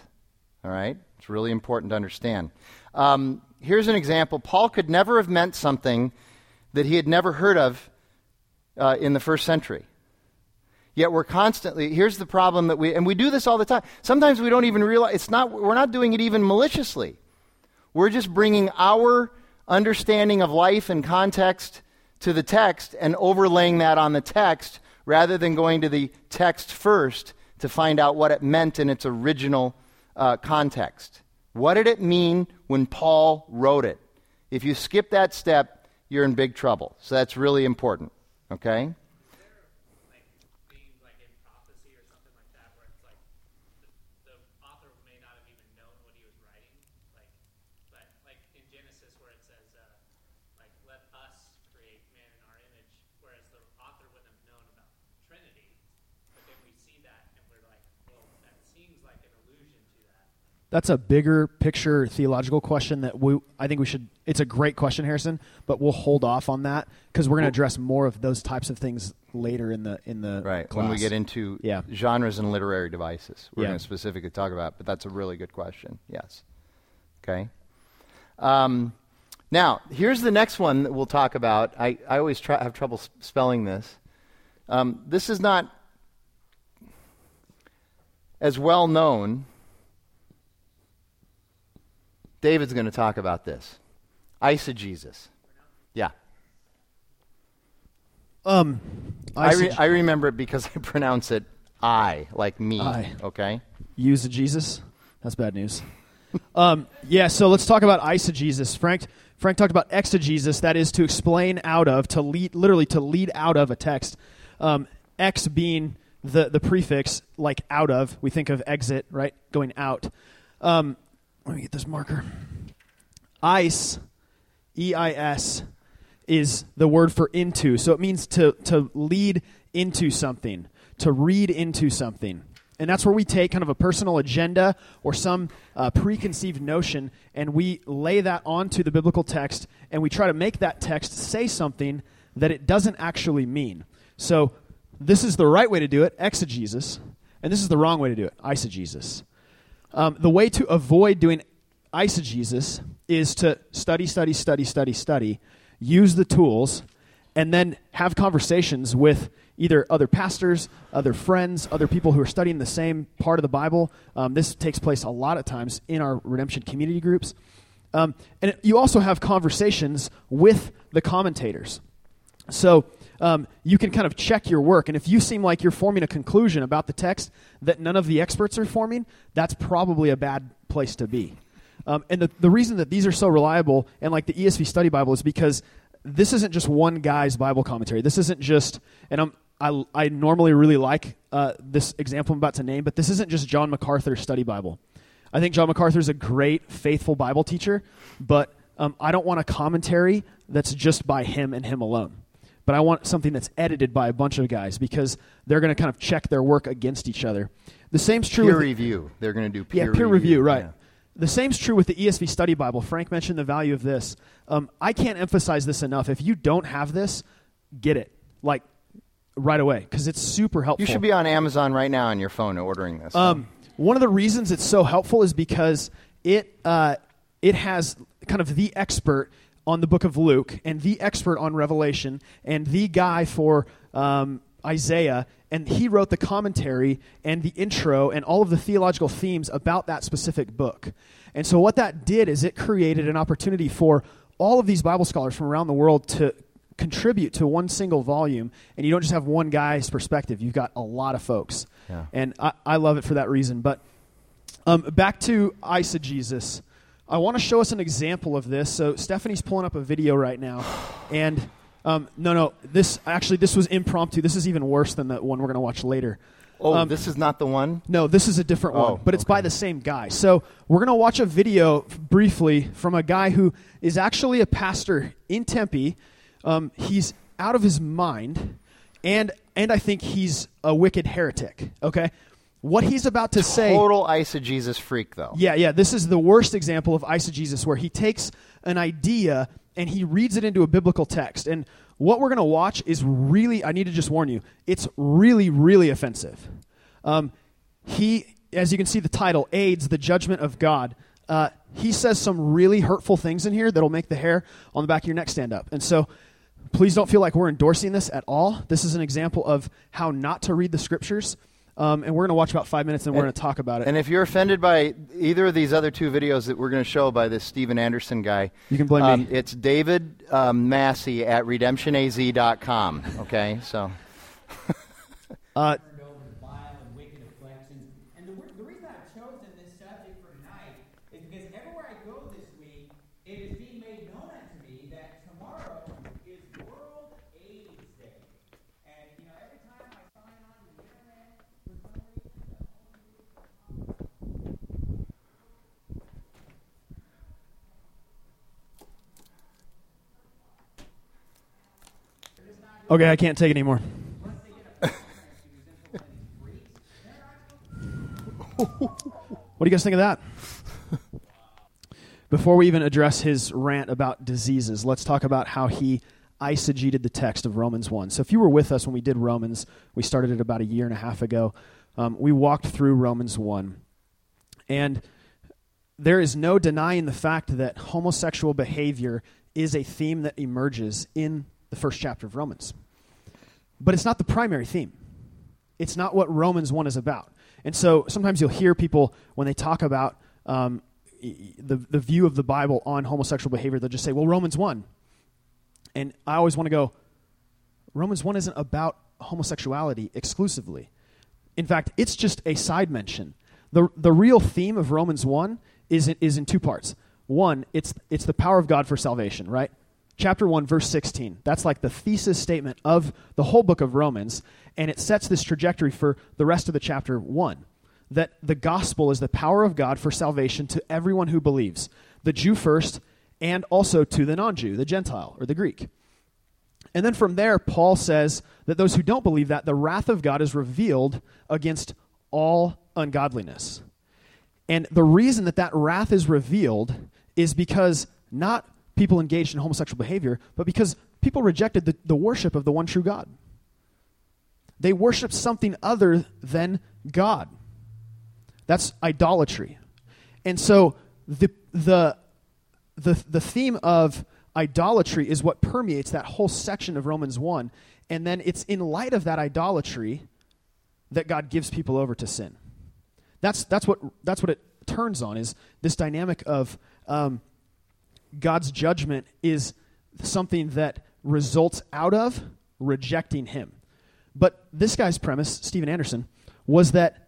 All right? It's really important to understand. Um, here's an example Paul could never have meant something that he had never heard of uh, in the first century. Yet we're constantly, here's the problem that we, and we do this all the time. Sometimes we don't even realize, it's not, we're not doing it even maliciously. We're just bringing our understanding of life and context to the text and overlaying that on the text rather than going to the text first to find out what it meant in its original uh, context. What did it mean when Paul wrote it? If you skip that step, you're in big trouble. So that's really important. Okay? like themes like in prophecy or something like that where it's like the, the author may not have even known what he was writing like but like in genesis where it says uh, like let us create man in our image whereas the author wouldn't have known about trinity but then we see that and we're like well that seems like an allusion to that that's a bigger picture theological question that we I think we should it's a great question Harrison but we'll hold off on that because we're going to address more of those types of things later in the in the Right. class. When we get into Yeah. genres and literary devices, we're Yeah. going to specifically talk about. But that's a really good question. Yes. Okay. Um, now, here's the next one that we'll talk about. I, I always try, have trouble spelling this. Um, this is not as well known. David's going to talk about this. Eisegesis. Yeah. um I, re- I remember it because I pronounce it I, like me. I. Okay? use Jesus. That's bad news. um, yeah, so let's talk about eisegesis. Frank Frank talked about exegesis, that is to explain out of, to lead, literally to lead out of a text. Um, ex being the the prefix, like out of. We think of exit, right, going out. Um, let me get this marker. Ice, E I S, is the word for into. So it means to, to lead into something, to read into something. And that's where we take kind of a personal agenda or some uh, preconceived notion and we lay that onto the biblical text and we try to make that text say something that it doesn't actually mean. So this is the right way to do it, exegesis, and this is the wrong way to do it, eisegesis. Um, the way to avoid doing eisegesis is to study, study, study, study, study, use the tools, and then have conversations with either other pastors, other friends, other people who are studying the same part of the Bible. Um, this takes place a lot of times in our redemption community groups. Um, and it- you also have conversations with the commentators. So um, you can kind of check your work. And if you seem like you're forming a conclusion about the text that none of the experts are forming, that's probably a bad place to be. Um, and the, the reason that these are so reliable, and like the ESV Study Bible, is because this isn't just one guy's Bible commentary. This isn't just, and I'm, I, I normally really like uh, this example I'm about to name, but this isn't just John MacArthur's study Bible. I think John MacArthur is a great, faithful Bible teacher, but um, I don't want a commentary that's just by him and him alone. But I want something that's edited by a bunch of guys because they're going to kind of check their work against each other. The same's true with Peer with review. They're going to do peer yeah, peer review, right. Yeah. The same's true with the ESV Study Bible. Frank mentioned the value of this. Um, I can't emphasize this enough. If you don't have this, get it like right away because it's super helpful. You should be on Amazon right now on your phone ordering this. Um, one of the reasons it's so helpful is because it uh, it has kind of the expert on the book of Luke and the expert on Revelation and the guy for um, Isaiah, and he wrote the commentary and the intro and all of the theological themes about that specific book. And so what that did is it created an opportunity for all of these Bible scholars from around the world to contribute to one single volume, and you don't just have one guy's perspective. You've got a lot of folks, Yeah. and I, I love it for that reason. But um, back to eisegesis. I want to show us an example of this. So Stephanie's pulling up a video right now, and um, no, no, this actually this was impromptu. This is even worse than the one we're going to watch later. oh, um, this is not the one? No, this is a different Oh, one, but it's by the same guy. So we're going to watch a video briefly from a guy who is actually a pastor in Tempe. Um, he's out of his mind, and and I think he's a wicked heretic. Okay, what he's about to say. Total eisegesis freak, though. Yeah, yeah. This is the worst example of eisegesis, where he takes an idea and he reads it into a biblical text. And what we're going to watch is really, I need to just warn you, it's really, really offensive. Um, he, as you can see, the title, AIDS, the Judgment of God. Uh, he says some really hurtful things in here that'll make the hair on the back of your neck stand up. And so please don't feel like we're endorsing this at all. This is an example of how not to read the scriptures. Um, and we're going to watch about five minutes and we're going to talk about it. And if you're offended by either of these other two videos that we're going to show by this Steven Anderson guy, You can blame um, me. It's David um, Massey at redemptionaz.com. Okay, so Uh, turned over to vile and wicked afflictions. And the, w- the reason I've chosen this subject for tonight is because everywhere I go this week, it is being made known unto me that tomorrow is World AIDS Day. And, you know, every time I sign on to the internet, for some reason, the Okay, I can't take anymore. what do you guys think of that? Before we even address his rant about diseases, let's talk about how he eisegeted the text of Romans 1. So, if you were with us when we did Romans, we started it about a year and a half ago. Um, we walked through Romans 1. And there is no denying the fact that homosexual behavior is a theme that emerges in the first chapter of Romans. But it's not the primary theme. It's not what Romans 1 is about. And so sometimes you'll hear people, when they talk about um, the, the view of the Bible on homosexual behavior, they'll just say, well, Romans 1. And I always want to go, Romans 1 isn't about homosexuality exclusively. In fact, it's just a side mention. The, the real theme of Romans 1 is, is in two parts. One, it's, it's the power of God for salvation, right? Chapter 1, verse 16. That's like the thesis statement of the whole book of Romans, and it sets this trajectory for the rest of the chapter 1 that the gospel is the power of God for salvation to everyone who believes, the Jew first, and also to the non Jew, the Gentile, or the Greek. And then from there, Paul says that those who don't believe that, the wrath of God is revealed against all ungodliness. And the reason that that wrath is revealed is because not people engaged in homosexual behavior, but because people rejected the, the worship of the one true God. They worshiped something other than God. That's idolatry. And so the, the, the, the theme of idolatry is what permeates that whole section of Romans 1. And then it's in light of that idolatry that God gives people over to sin. That's, that's, what, that's what it turns on, is this dynamic of um, God's judgment is something that results out of rejecting him. But this guy's premise, Steven Anderson, was that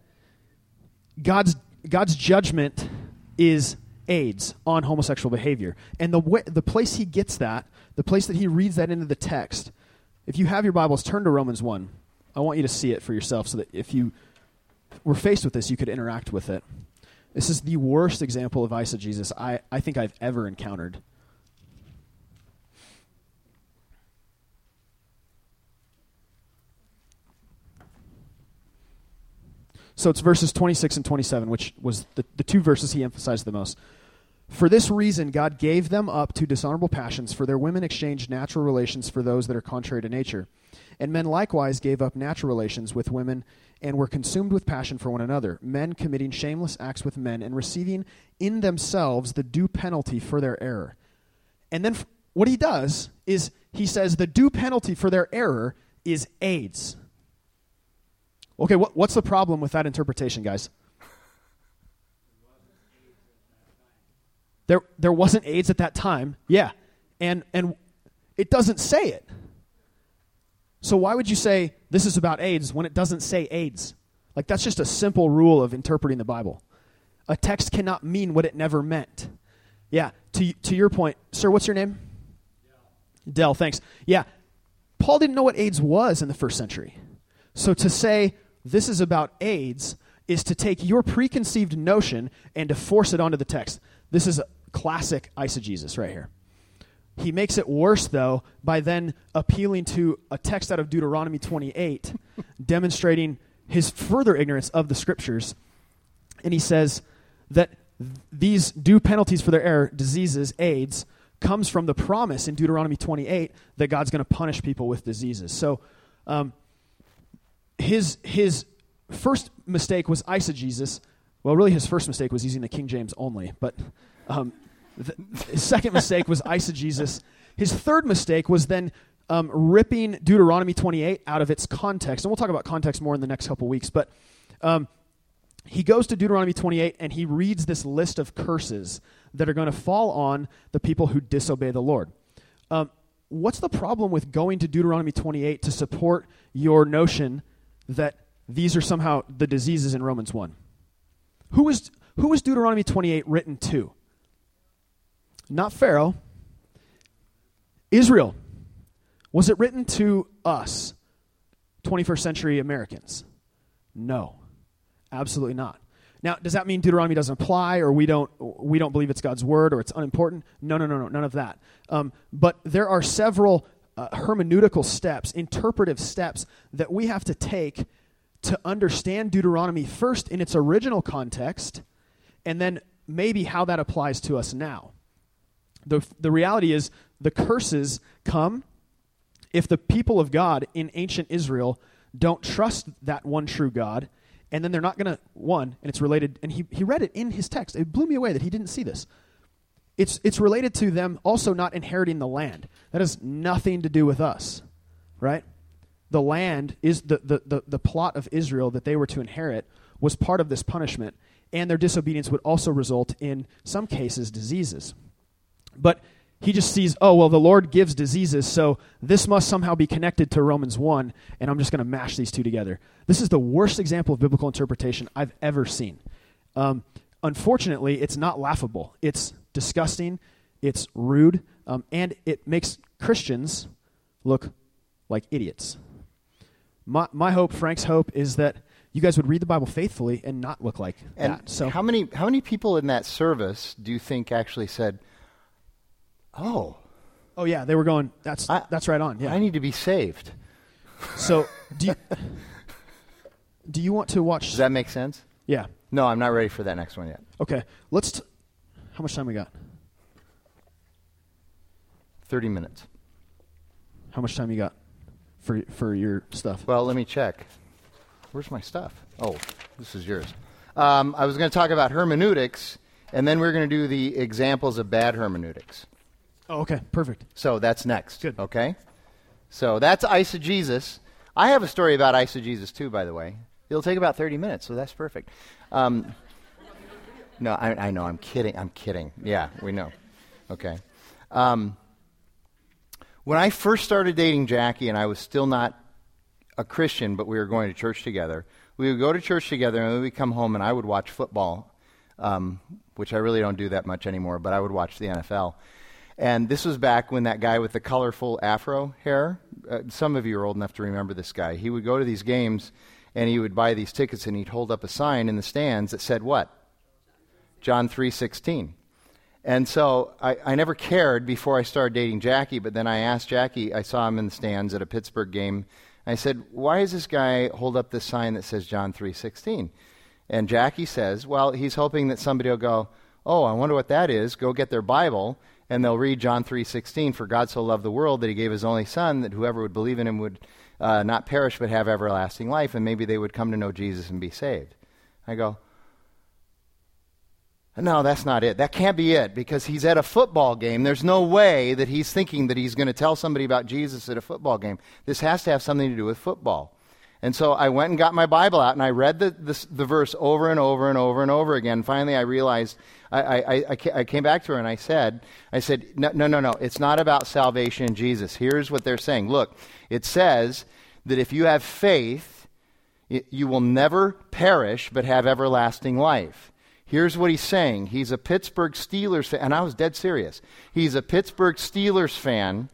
God's God's judgment is AIDS on homosexual behavior. And the way, the place he gets that, the place that he reads that into the text, if you have your Bibles, turn to Romans 1. I want you to see it for yourself so that if you were faced with this, you could interact with it. This is the worst example of eisegesis I, I think I've ever encountered. So it's verses 26 and 27, which was the, the two verses he emphasized the most. For this reason, God gave them up to dishonorable passions, for their women exchanged natural relations for those that are contrary to nature. And men likewise gave up natural relations with women and were consumed with passion for one another, men committing shameless acts with men and receiving in themselves the due penalty for their error. And then f- what he does is he says the due penalty for their error is AIDS. Okay, what, what's the problem with that interpretation, guys? There, there wasn't AIDS at that time. Yeah. And, and it doesn't say it. So why would you say this is about AIDS when it doesn't say AIDS? Like, that's just a simple rule of interpreting the Bible. A text cannot mean what it never meant. Yeah. To, to your point, sir, what's your name? Dell. Dell, thanks. Yeah. Paul didn't know what AIDS was in the first century. So to say this is about AIDS is to take your preconceived notion and to force it onto the text. This is a classic eisegesis right here. He makes it worse, though, by then appealing to a text out of Deuteronomy 28, demonstrating his further ignorance of the scriptures. And he says that these due penalties for their error, diseases, AIDS, comes from the promise in Deuteronomy 28 that God's going to punish people with diseases. So, um, his his first mistake was eisegesis. Well, really, his first mistake was using the King James only. But um, his second mistake was eisegesis. His third mistake was then um, ripping Deuteronomy 28 out of its context. And we'll talk about context more in the next couple weeks. But um, he goes to Deuteronomy 28 and he reads this list of curses that are going to fall on the people who disobey the Lord. Um, what's the problem with going to Deuteronomy 28 to support your notion that these are somehow the diseases in Romans 1? Who is, who is Deuteronomy 28 written to? Not Pharaoh. Israel. Was it written to us, 21st century Americans? No. Absolutely not. Now, does that mean Deuteronomy doesn't apply, or we don't we don't believe it's God's word, or it's unimportant? No, no, no, no, none of that. Um, but there are several uh, hermeneutical steps, interpretive steps that we have to take to understand Deuteronomy first in its original context, and then maybe how that applies to us now. The the reality is the curses come if the people of God in ancient Israel don't trust that one true God and then they're not going to one and it's related and he, he read it in his text. It blew me away that he didn't see this. It's, it's related to them also not inheriting the land. That has nothing to do with us right? The land is the, the, the, the plot of israel that they were to inherit was part of this punishment and their disobedience would also result in some cases diseases but he just sees, oh, well, the Lord gives diseases, so this must somehow be connected to Romans 1, and I'm just going to mash these two together. This is the worst example of biblical interpretation I've ever seen. Um, unfortunately, it's not laughable. It's disgusting, it's rude, um, and it makes Christians look like idiots. My, my hope, Frank's hope, is that you guys would read the Bible faithfully and not look like And that. So how many how many people in that service do you think actually said, "Oh, Oh yeah, they were going. That's I- that's right on. Yeah. I need to be saved"? so do you, do you want to watch? Does that make sense? yeah. No, I'm not ready for that next one yet. Okay. Let's. T- how much time we got? 30 minutes. How much time you got for for your stuff? Well, let me check. Where's my stuff? Oh, this is yours. Um, I was going to talk about hermeneutics, and then we're going to do the examples of bad hermeneutics. Oh, okay. Perfect. So that's next. Good. Okay? So that's eisegesis. I have a story about eisegesis too, by the way. It'll take about 30 minutes, so that's perfect. Um, no, I, I know. I'm kidding. I'm kidding. Yeah, we know. Okay. Um, When I first started dating Jackie, and I was still not a Christian, but we were going to church together, we would go to church together, and then we'd come home, and I would watch football, um, which I really don't do that much anymore, but I would watch the NFL. And this was back when that guy with the colorful afro hair, uh, some of you are old enough to remember this guy. He would go to these games and he would buy these tickets and he'd hold up a sign in the stands that said what? John 3:16. And so I, I never cared before I started dating Jackie, but then I asked Jackie, I saw him in the stands at a Pittsburgh game. I said, "Why does this guy hold up this sign that says John 3:16?" And Jackie says, "Well, he's hoping that somebody will go, "Oh, I wonder what that is." Go get their Bible and they'll read John 3:16, "For God so loved the world that he gave his only son that whoever would believe in him would uh, not perish but have everlasting life, and maybe they would come to know Jesus and be saved." I go, no, that's not it. That can't be it because he's at a football game. There's no way that he's thinking that he's going to tell somebody about Jesus at a football game. This has to have something to do with football. And so I went and got my Bible out and I read the, the, the verse over and over and over and over again. Finally, I realized, I, I, I came back to her and I said, I said, no, no, no, no, it's not about salvation in Jesus. Here's what they're saying. Look, it says that if you have faith, it, you will never perish but have everlasting life. Here's what he's saying. He's a Pittsburgh Steelers fan, and I was dead serious. He's a Pittsburgh Steelers fan,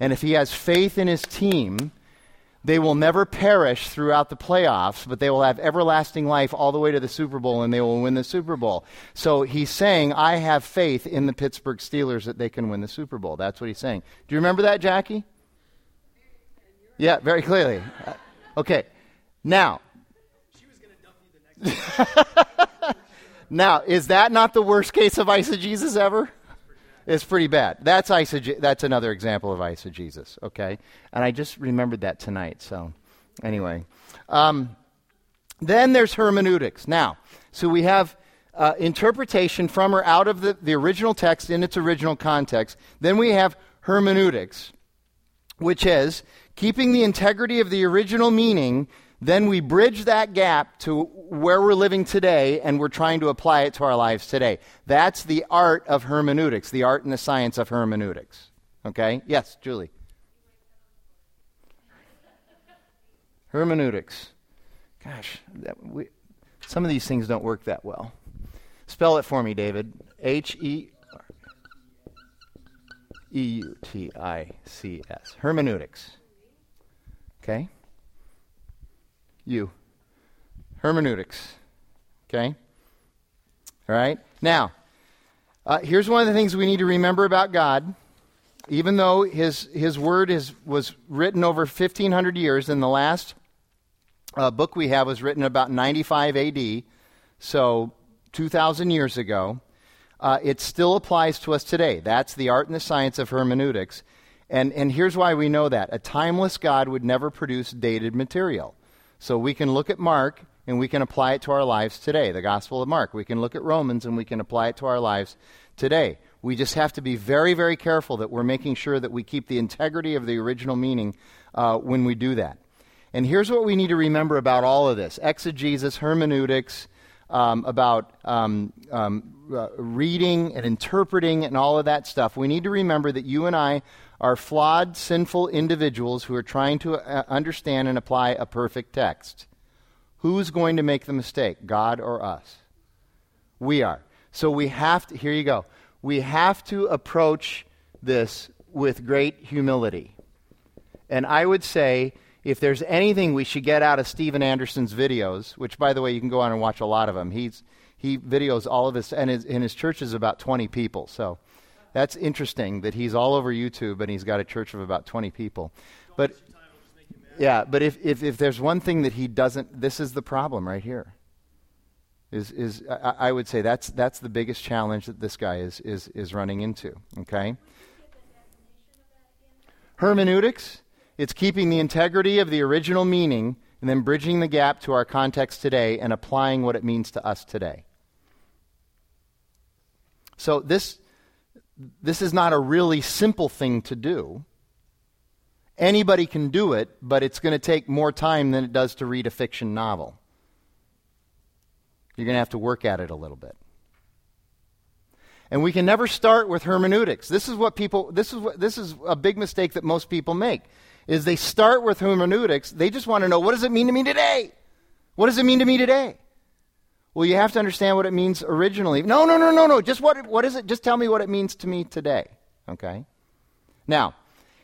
and if he has faith in his team, they will never perish throughout the playoffs, but they will have everlasting life all the way to the Super Bowl, and they will win the Super Bowl. So he's saying, I have faith in the Pittsburgh Steelers that they can win the Super Bowl. That's what he's saying. Do you remember that, Jackie? Yeah, very clearly. Uh, okay. Now, Now, is that not the worst case of eisegesis ever? It's pretty bad. That's eisege- That's another example of eisegesis. Okay, and I just remembered that tonight. So, anyway, um, then there's hermeneutics. Now, so we have uh, interpretation from or out of the, the original text in its original context. Then we have hermeneutics, which is keeping the integrity of the original meaning then we bridge that gap to where we're living today and we're trying to apply it to our lives today. That's the art of hermeneutics, the art and the science of hermeneutics. Okay? Yes, Julie. Hermeneutics. Gosh, that, we, some of these things don't work that well. Spell it for me, David. H E E U T I C S. Hermeneutics. Okay? You. Hermeneutics. Okay? All right? Now, uh, here's one of the things we need to remember about God. Even though his, his word is, was written over 1,500 years, and the last uh, book we have was written about 95 AD, so 2,000 years ago, uh, it still applies to us today. That's the art and the science of hermeneutics. And, and here's why we know that a timeless God would never produce dated material. So we can look at Mark and we can apply it to our lives today, the Gospel of Mark. We can look at Romans and we can apply it to our lives today. We just have to be very, very careful that we're making sure that we keep the integrity of the original meaning uh, when we do that. And here's what we need to remember about all of this exegesis, hermeneutics, um, about um, um, uh, reading and interpreting and all of that stuff. We need to remember that you and I are flawed, sinful individuals who are trying to uh, understand and apply a perfect text. Who's going to make the mistake, God or us? We are. So we have to, here you go. We have to approach this with great humility. And I would say, if there's anything we should get out of Steven Anderson's videos, which, by the way, you can go on and watch a lot of them. He's, he videos all of his, and his, and his church is about 20 people. So that's interesting that he's all over YouTube and he's got a church of about 20 people. But yeah, but if, if, if there's one thing that he doesn't, this is the problem right here. Is, is I, I would say that's, that's the biggest challenge that this guy is, is, is running into. Okay? Hermeneutics, it's keeping the integrity of the original meaning and then bridging the gap to our context today and applying what it means to us today. So this this is not a really simple thing to do. Anybody can do it, but it's going to take more time than it does to read a fiction novel. You're going to have to work at it a little bit. And we can never start with hermeneutics. This is what people this is what this is a big mistake that most people make. Is they start with hermeneutics, they just want to know what does it mean to me today? What does it mean to me today? Well, you have to understand what it means originally. No, no, no, no, no. Just what what is it? Just tell me what it means to me today. Okay? Now,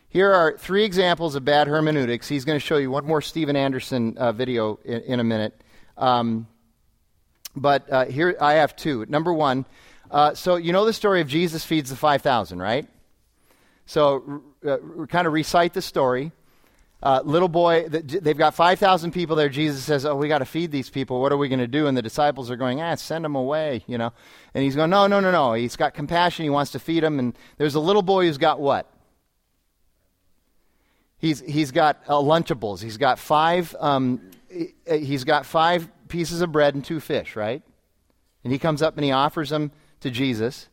here are three examples of bad hermeneutics. He's going to show you one more Steven Anderson uh, video in, in, a minute. Um, but uh, here I have two. Number one, uh, so you know the story of Jesus feeds the 5,000, right? So uh, kind of recite the story. Uh, little boy, they've got 5,000 people there. Jesus says, Oh, we got to feed these people. What are we going to do? And the disciples are going, Ah, send them away, you know. And he's going, No, no, no, no. He's got compassion. He wants to feed them. And there's a little boy who's got what? He's, he's got uh, Lunchables. He's got five. Um, he's got five pieces of bread and two fish, right? And he comes up and he offers them to Jesus.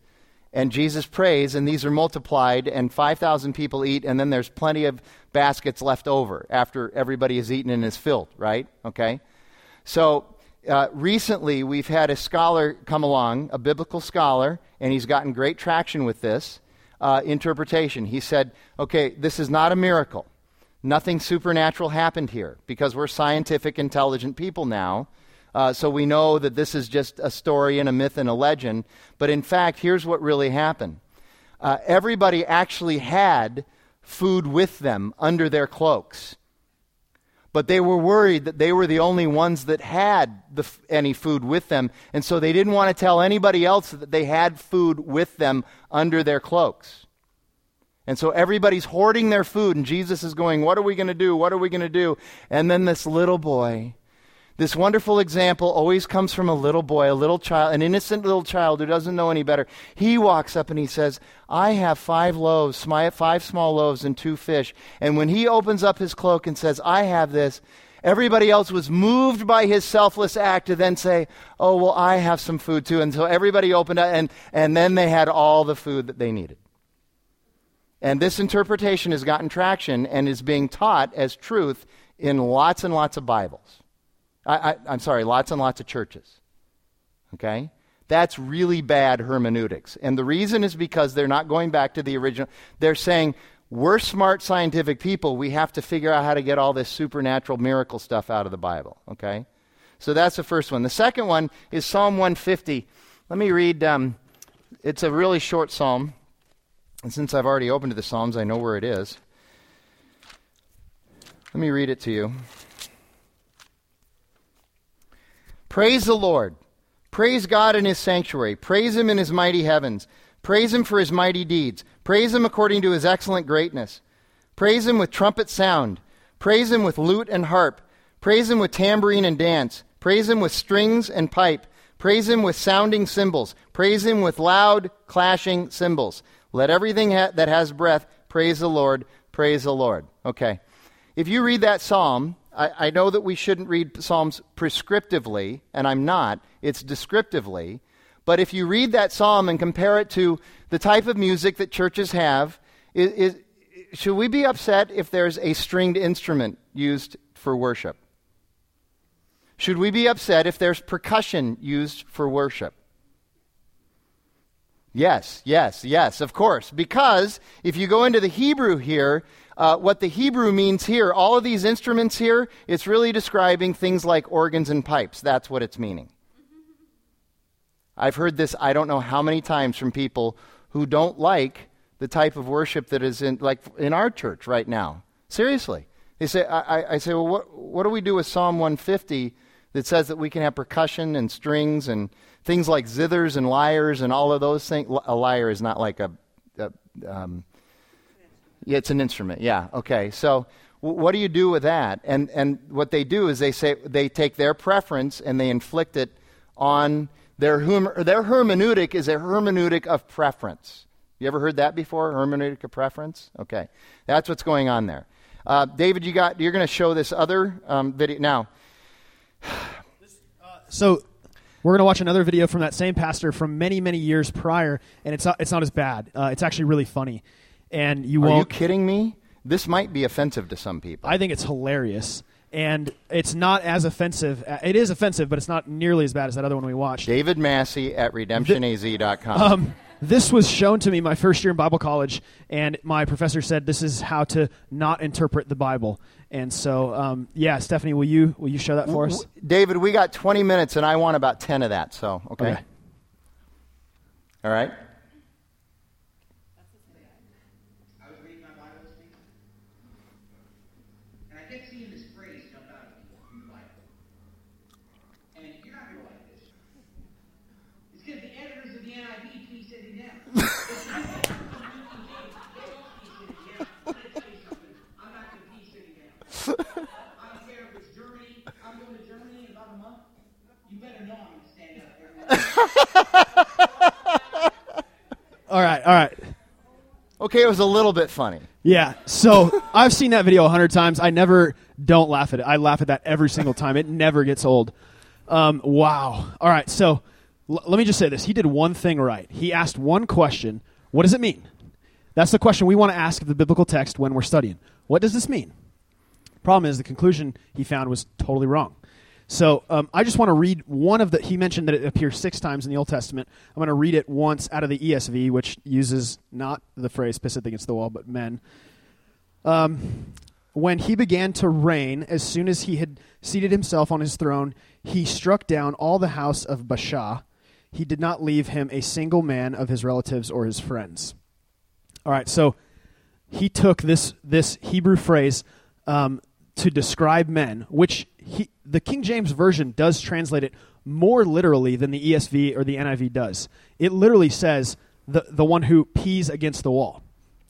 And Jesus prays, and these are multiplied, and 5,000 people eat, and then there's plenty of baskets left over after everybody has eaten and is filled, right? Okay? So uh, recently, we've had a scholar come along, a biblical scholar, and he's gotten great traction with this uh, interpretation. He said, okay, this is not a miracle. Nothing supernatural happened here because we're scientific, intelligent people now. Uh, so we know that this is just a story and a myth and a legend. But in fact, here's what really happened uh, everybody actually had food with them under their cloaks. But they were worried that they were the only ones that had the, any food with them. And so they didn't want to tell anybody else that they had food with them under their cloaks. And so everybody's hoarding their food, and Jesus is going, What are we going to do? What are we going to do? And then this little boy, this wonderful example always comes from a little boy, a little child, an innocent little child who doesn't know any better. He walks up and he says, I have five loaves, five small loaves, and two fish. And when he opens up his cloak and says, I have this, everybody else was moved by his selfless act to then say, Oh, well, I have some food too. And so everybody opened up, and, and then they had all the food that they needed. And this interpretation has gotten traction and is being taught as truth in lots and lots of Bibles. I, am sorry, lots and lots of churches. Okay? That's really bad hermeneutics. And the reason is because they're not going back to the original. They're saying, we're smart scientific people. We have to figure out how to get all this supernatural miracle stuff out of the Bible. Okay? So that's the first one. The second one is Psalm 150. Let me read. Um, it's a really short psalm. And since I've already opened to the Psalms, I know where it is. Let me read it to you. Praise the Lord. Praise God in his sanctuary. Praise him in his mighty heavens. Praise him for his mighty deeds. Praise him according to his excellent greatness. Praise him with trumpet sound. Praise him with lute and harp. Praise him with tambourine and dance. Praise him with strings and pipe. Praise him with sounding cymbals. Praise him with loud clashing cymbals. Let everything ha- that has breath praise the Lord, praise the Lord. Okay. If you read that psalm, I, I know that we shouldn't read psalms prescriptively, and I'm not. It's descriptively. But if you read that psalm and compare it to the type of music that churches have, should we be upset if there's a stringed instrument used for worship? Should we be upset if there's percussion used for worship? Yes, yes, yes, of course. Because if you go into the Hebrew here, uh, what the Hebrew means here, all of these instruments here, it's really describing things like organs and pipes. That's what it's meaning. I've heard this I don't know how many times from people who don't like the type of worship that is in, like in our church right now. Seriously. They say, I, I say, well, what, what do we do with Psalm 150 that says that we can have percussion and strings and things like zithers and lyres and all of those things. A lyre is not like a, a um, yeah, it's an instrument. Yeah. Okay. So w- what do you do with that? And and what they do is they say they take their preference and they inflict it on their hum- their hermeneutic is a hermeneutic of preference. You ever heard that before? Hermeneutic of preference. Okay, that's what's going on there. Uh, David, you got you're going to show this other um, video now. So we're going to watch another video from that same pastor from many, many years prior, and it's not, it's not as bad. Uh, it's actually really funny. And you Are won't. you kidding me? This might be offensive to some people. I think it's hilarious. And it's not as offensive. Uh, It is offensive, but it's not nearly as bad as that other one we watched. David Massey at redemptionaz.com. Um, this was shown to me my first year in Bible college, and my professor said this is how to not interpret the Bible. And so, um, yeah, Stephanie, will you will you show that for us? David, we got 20 minutes, and I want about 10 of that. So, okay. Okay. All right. I was reading my Bible this week, and I kept seeing this phrase jump out at me in the Bible. And you're not going to like this. It's because the editors of the NIV piece it down. It's the editors of the New King James, they don't piece it down. I'm going to tell you something. I'm not going to piece it down. I don't care if it's Germany. I'm going to Germany in about a month. You better know I'm going to stand up there. All right, all right. Okay, it was a little bit funny. Yeah. So I've seen that video a hundred times. I never don't laugh at it. I laugh at that every single time. It never gets old. Um, wow. All right. So l- let me just say this. He did one thing right. He asked one question. What does it mean? That's the question we want to ask of the biblical text when we're studying. What does this mean? Problem is, the conclusion he found was totally wrong. So um, I just want to read one of the. He mentioned that it appears six times in the Old Testament. I'm going to read it once out of the ESV, which uses not the phrase "pisseth against the wall," but men. Um, when he began to reign, as soon as he had seated himself on his throne, he struck down all the house of Baasha. He did not leave him a single man of his relatives or his friends. All right, so he took this this Hebrew phrase um, to describe men, which he, the King James version does translate it more literally than the ESV or the NIV does. It literally says the the one who pees against the wall.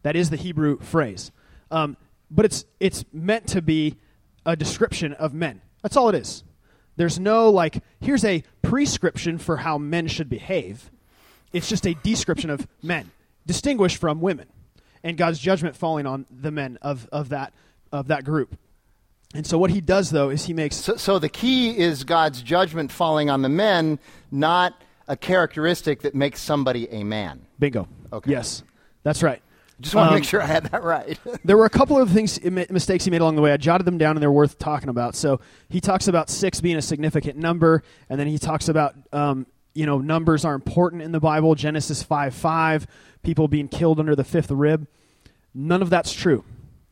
That is the Hebrew phrase, um, but it's it's meant to be a description of men. That's all it is. There's no like here's a prescription for how men should behave. It's just a description of men, distinguished from women, and God's judgment falling on the men of, of that of that group. And so what he does though is he makes So, so the key is God's judgment falling on the men, not a characteristic that makes somebody a man. bingo. Okay. Yes, that's right. Just want to Um, make sure I had that right. There were a couple of things mistakes he made along the way. I jotted them down and they're worth talking about. So he talks about six being a significant number, and then he talks about um, you know numbers are important in the Bible. Genesis five five, people being killed under the fifth rib. None of that's true.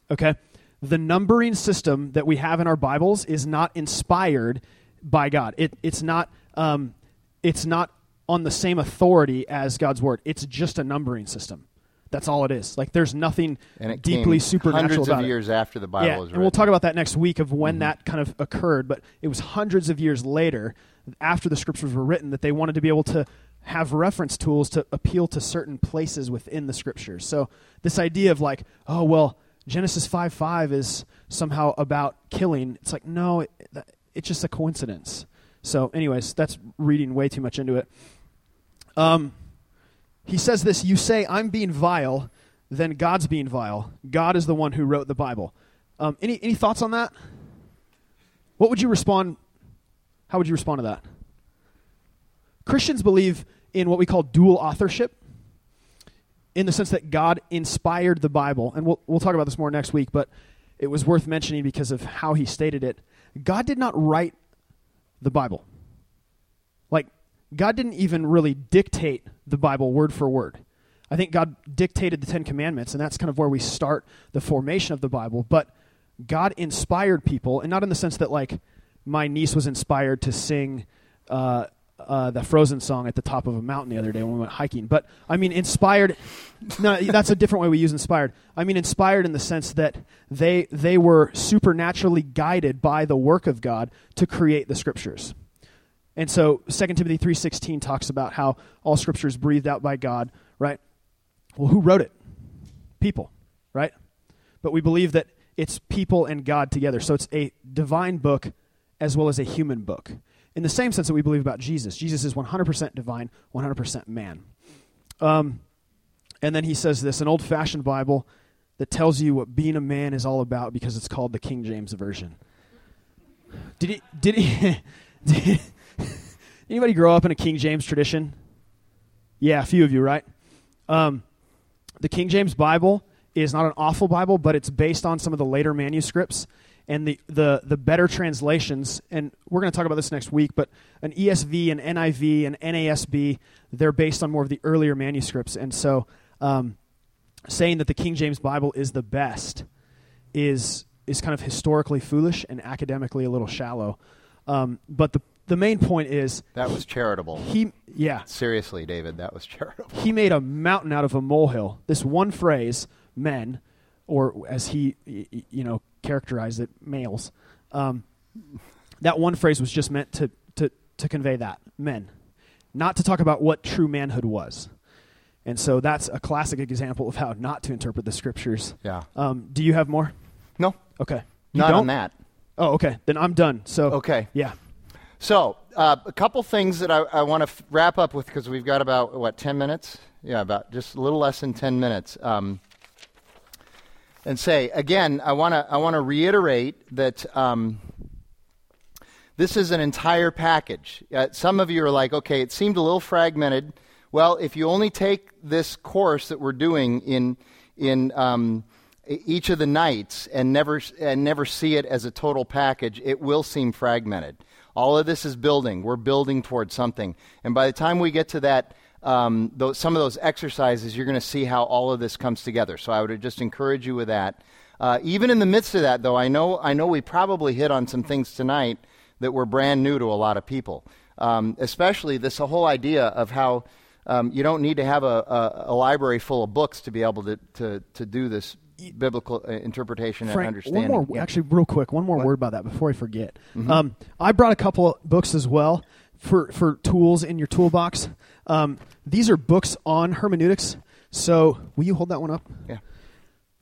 Okay, the numbering system that we have in our Bibles is not inspired by God. It, it's not. Um, it's not on the same authority as God's word. It's just a numbering system. That's all it is. Like there's nothing and deeply supernatural hundreds about of it. years after the Bible yeah, was and written. we'll talk about that next week of when that kind of occurred. But it was hundreds of years later, after the scriptures were written, that they wanted to be able to have reference tools to appeal to certain places within the scriptures. So this idea of like, oh well, Genesis five five is somehow about killing. It's like no, it, it's just a coincidence. So, anyways, that's reading way too much into it. Um, he says this You say, I'm being vile, then God's being vile. God is the one who wrote the Bible. Um, any, any thoughts on that? What would you respond? How would you respond to that? Christians believe in what we call dual authorship, in the sense that God inspired the Bible. And we'll, we'll talk about this more next week, but it was worth mentioning because of how he stated it. God did not write the Bible. Like, God didn't even really dictate the Bible word for word. I think God dictated the Ten Commandments, and that's kind of where we start the formation of the Bible. But God inspired people, and not in the sense that, like, my niece was inspired to sing uh, uh, the Frozen song at the top of a mountain the other day when we went hiking. But, I mean, inspired, no, that's a different way we use inspired. I mean, inspired in the sense that they, they were supernaturally guided by the work of God to create the Scriptures. And so 2 Timothy 3:16 talks about how all scripture is breathed out by God, right? Well, who wrote it? People, right? But we believe that it's people and God together. So it's a divine book as well as a human book. In the same sense that we believe about Jesus. Jesus is 100% divine, 100% man. Um, and then he says this an old fashioned Bible that tells you what being a man is all about because it's called the King James Version. Did he, did he, did, anybody grow up in a King James tradition? Yeah, a few of you, right? Um, the King James Bible is not an awful Bible, but it's based on some of the later manuscripts. And the, the, the better translations, and we're going to talk about this next week, but an ESV, an NIV, an NASB, they're based on more of the earlier manuscripts. And so um, saying that the King James Bible is the best is, is kind of historically foolish and academically a little shallow. Um, but the, the main point is That was charitable. he, yeah, Seriously, David, that was charitable. he made a mountain out of a molehill. This one phrase, men, or as he, you know, characterized it, males. Um, that one phrase was just meant to, to, to convey that, men, not to talk about what true manhood was. And so that's a classic example of how not to interpret the scriptures. Yeah. Um, do you have more? No, Okay. You not don't? on that. Oh, okay. Then I'm done. So Okay. yeah. So, uh, a couple things that I, I want to f- wrap up with because we've got about, what, 10 minutes? Yeah, about just a little less than 10 minutes. Um, and say, again, I want to I wanna reiterate that um, this is an entire package. Uh, some of you are like, okay, it seemed a little fragmented. Well, if you only take this course that we're doing in, in um, each of the nights and never, and never see it as a total package, it will seem fragmented. All of this is building. We're building towards something. And by the time we get to that, um, those, some of those exercises, you're going to see how all of this comes together. So I would just encourage you with that. Uh, even in the midst of that, though, I know, I know we probably hit on some things tonight that were brand new to a lot of people. Um, especially this whole idea of how um, you don't need to have a, a, a library full of books to be able to, to, to do this biblical uh, interpretation and Frank, understanding. one more, Yeah. actually, real quick, one more word about that before I forget. Um, I brought a couple of books as well for for tools in your toolbox. Um, these are books on hermeneutics. So, will you hold that one up? Yeah.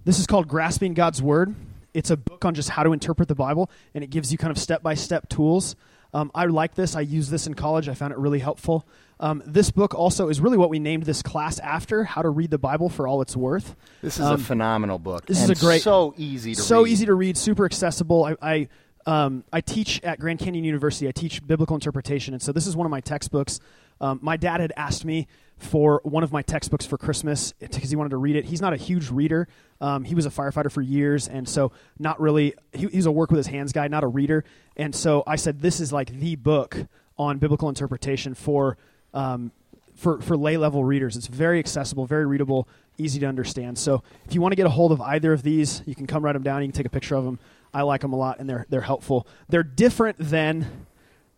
This is called Grasping God's Word. It's a book on just how to interpret the Bible, and it gives you kind of step by step tools. Um, I like this. I used this in college. I found it really helpful. Um, this book also is really what we named this class after How to Read the Bible for All It's Worth. This is Um, a phenomenal book. this is a great- so easy to so read. easy to read, super accessible. I I, um, I teach at Grand Canyon University. I teach biblical interpretation, and so this is one of my textbooks. Um, my dad had asked me for one of my textbooks for Christmas because he wanted to read it. He's not a huge reader. Um, he was a firefighter for years, and so not really. He, he's a work with his hands guy, not a reader. And so I said, this is like the book on biblical interpretation for. Um, for, for lay level readers. It's very accessible, very readable, easy to understand. So if you want to get a hold of either of these, you can come write them down. You can take a picture of them. I like them a lot, and they're they're helpful. They're different than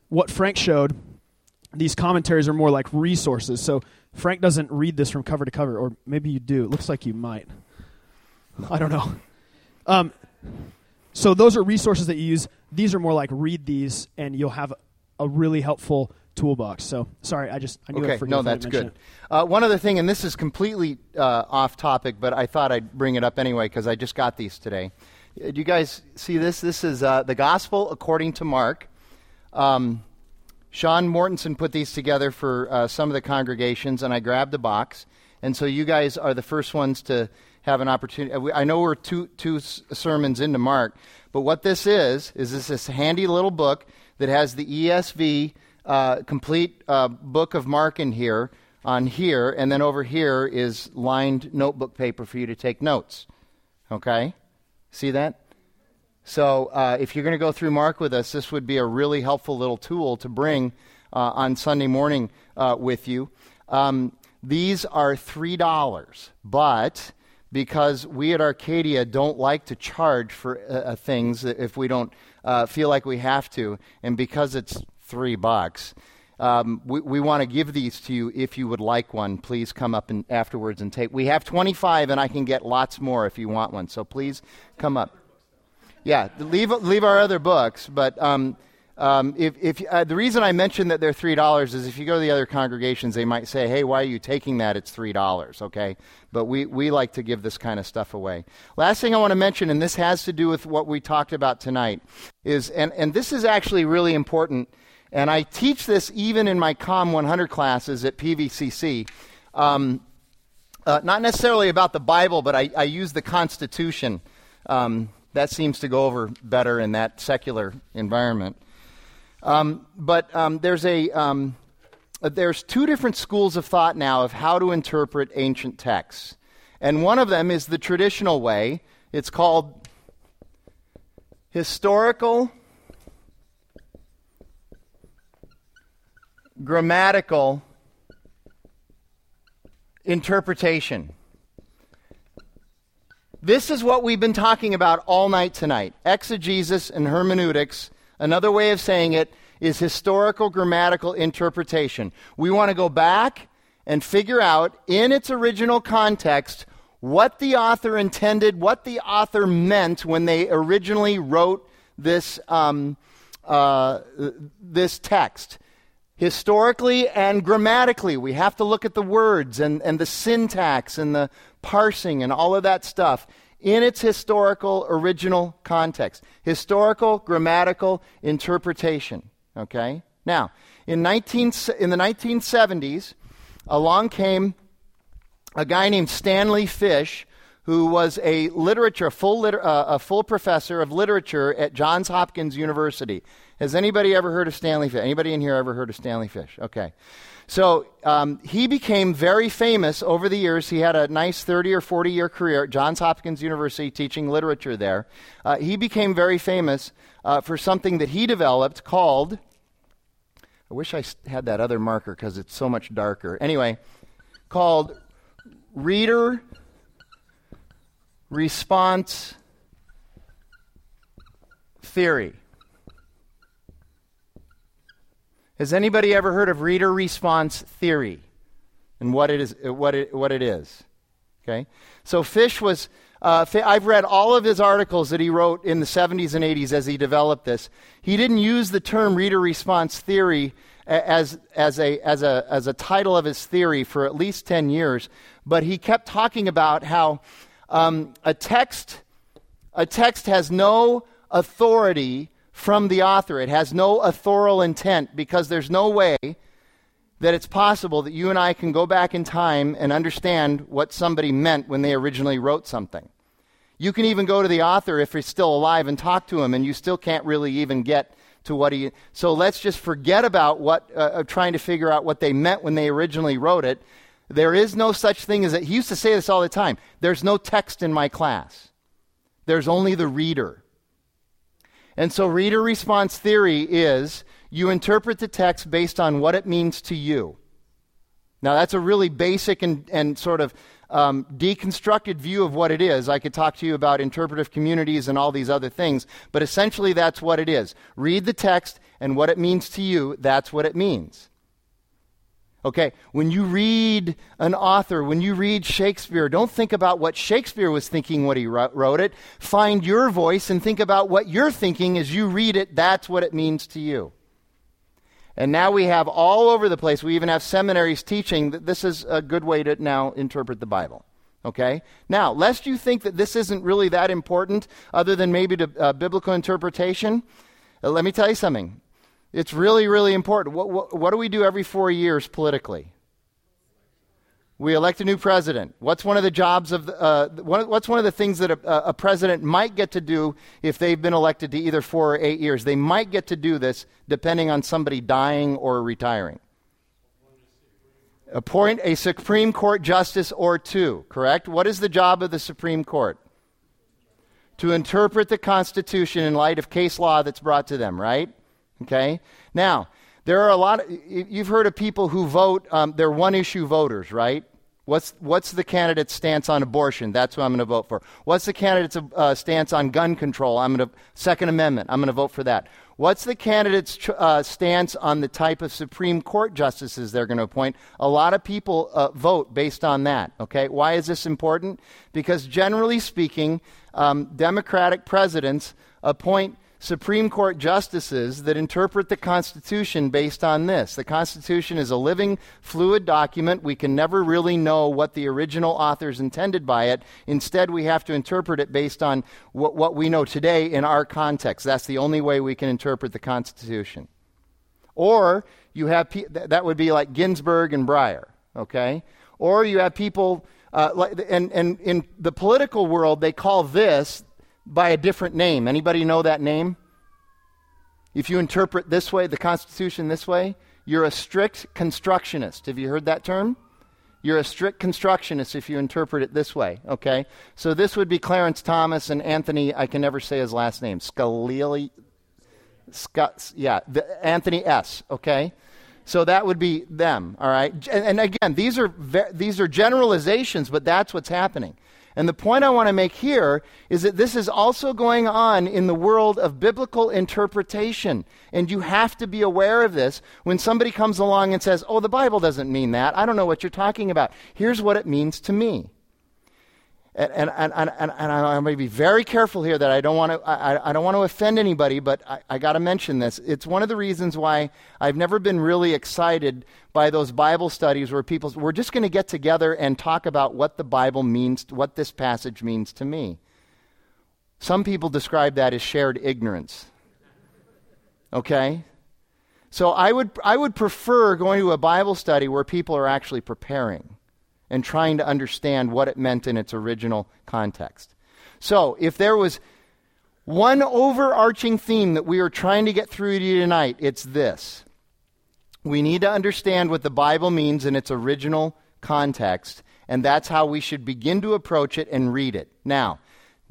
what Frank showed. These commentaries are more like resources. So Frank doesn't read this from cover to cover, or maybe you do. It looks like you might. I don't know. Um, so those are resources that you use. These are more like read these, and you'll have a really helpful toolbox. So sorry, I just I knew Okay, I'd forget no, that's good. Uh, one other thing, and this is completely uh, off topic, but I thought I'd bring it up anyway because I just got these today. Uh, Do you guys see this? This is uh, the Gospel according to Mark. Um, Sean Mortensen put these together for uh, some of the congregations, and I grabbed a box. And so you guys are the first ones to have an opportunity. uh, I know we're two, two sermons into Mark, but what this is, is this, this handy little book that has the ESV uh, complete uh, book of Mark in here, on here, and then over here is lined notebook paper for you to take notes. Okay? See that? So uh, if you're going to go through Mark with us, this would be a really helpful little tool to bring uh, on Sunday morning uh, with you. Um, these are $3, but because we at Arcadia don't like to charge for uh, uh, things if we don't uh, feel like we have to, and because it's three bucks, um, we, we want to give these to you if you would like one. Please come up and afterwards and take. We have 25, and I can get lots more if you want one. So please come up. Yeah, leave leave our other books, but um, um, if, if uh, the reason I mentioned that they're three dollars is if you go to the other congregations, they might say, "Hey, why are you taking that? It's three dollars." Okay, but we we like to give this kind of stuff away. Last thing I want to mention, and this has to do with what we talked about tonight, is and and this is actually really important. And I teach this even in my Com 100 classes at PVCC. Um, uh, not necessarily about the Bible, but I, I use the Constitution. Um, that seems to go over better in that secular environment. Um, but um, there's a um, uh, there's two different schools of thought now of how to interpret ancient texts, and one of them is the traditional way. It's called historical, grammatical interpretation. This is what we've been talking about all night tonight exegesis and hermeneutics. Another way of saying it is historical grammatical interpretation. We want to go back and figure out in its original context what the author intended, what the author meant when they originally wrote this, um, uh, this text. Historically and grammatically, we have to look at the words and, and the syntax and the parsing and all of that stuff in its historical original context. Historical, grammatical interpretation. Okay? Now, in, 19, in the 1970s, along came a guy named Stanley Fish, who was a literature, full, liter, uh, a full professor of literature at Johns Hopkins University. Has anybody ever heard of Stanley Fish? Anybody in here ever heard of Stanley Fish? Okay. So um, he became very famous over the years. He had a nice 30 or 40 year career at Johns Hopkins University teaching literature there. Uh, he became very famous uh, for something that he developed called, I wish I had that other marker because it's so much darker. Anyway, called reader response theory. Has anybody ever heard of reader response theory and what it is? What it, what it is? Okay, so Fish was. Uh, I've read all of his articles that he wrote in the 70s and 80s as he developed this. He didn't use the term reader response theory as, as, a, as, a, as a title of his theory for at least 10 years, but he kept talking about how um, a, text, a text has no authority from the author. It has no authorial intent because there's no way that it's possible that you and I can go back in time and understand what somebody meant when they originally wrote something. You can even go to the author if he's still alive and talk to him, and you still can't really even get to what he. So let's just forget about what uh, uh, trying to figure out what they meant when they originally wrote it. There is no such thing as that. He used to say this all the time. There's no text in my class. There's only the reader. And so, reader response theory is you interpret the text based on what it means to you. Now, that's a really basic and, and sort of um, deconstructed view of what it is. I could talk to you about interpretive communities and all these other things, but essentially that's what it is. Read the text, and what it means to you, that's what it means. Okay, when you read an author, when you read Shakespeare, don't think about what Shakespeare was thinking when he wrote it. Find your voice and think about what you're thinking as you read it. That's what it means to you. And now we have all over the place, we even have seminaries teaching that this is a good way to now interpret the Bible. Okay? Now, lest you think that this isn't really that important, other than maybe to uh, biblical interpretation, uh, let me tell you something. It's really, really important. What, what, what do we do every four years politically? We elect a new president. What's one of the jobs of, the, uh, what's one of the things that a, a, president might get to do if they've been elected to either four or eight years? They might get to do this depending on somebody dying or retiring. Appoint a Supreme Court justice or two, correct? What is the job of the Supreme Court? To interpret the Constitution in light of case law that's brought to them, right? Okay? Now, there are a lot of, you've heard of people who vote, um, they're one issue voters, right? What's, what's the candidate's stance on abortion? That's what I'm going to vote for. What's the candidate's uh, stance on gun control? I'm going to, Second Amendment, I'm going to vote for that. What's the candidate's uh, stance on the type of Supreme Court justices they're going to appoint? A lot of people uh, vote based on that, okay? Why is this important? Because generally speaking, um, Democratic presidents appoint Supreme Court justices that interpret the Constitution based on this. The Constitution is a living, fluid document. We can never really know what the original authors intended by it. Instead, we have to interpret it based on what, what we know today in our context. That's the only way we can interpret the Constitution. Or you have pe- that would be like Ginsburg and Breyer, okay? Or you have people, uh, and, and in the political world, they call this by a different name. Anybody know that name? If you interpret this way, the Constitution this way, you're a strict constructionist. Have you heard that term? You're a strict constructionist if you interpret it this way, okay? So this would be Clarence Thomas and Anthony, I can never say his last name, Scalili, Scott, yeah, the, Anthony S, okay? So that would be them, all right? And, and again, these are, ve- these are generalizations, but that's what's happening. And the point I want to make here is that this is also going on in the world of biblical interpretation. And you have to be aware of this when somebody comes along and says, Oh, the Bible doesn't mean that. I don't know what you're talking about. Here's what it means to me. And, and, and, and, and I'm going to be very careful here that I don't want to, I, I don't want to offend anybody, but I, I got to mention this. It's one of the reasons why I've never been really excited by those Bible studies where people, we're just going to get together and talk about what the Bible means, what this passage means to me. Some people describe that as shared ignorance. Okay? So I would, I would prefer going to a Bible study where people are actually preparing and trying to understand what it meant in its original context. So, if there was one overarching theme that we are trying to get through to you tonight, it's this. We need to understand what the Bible means in its original context, and that's how we should begin to approach it and read it. Now,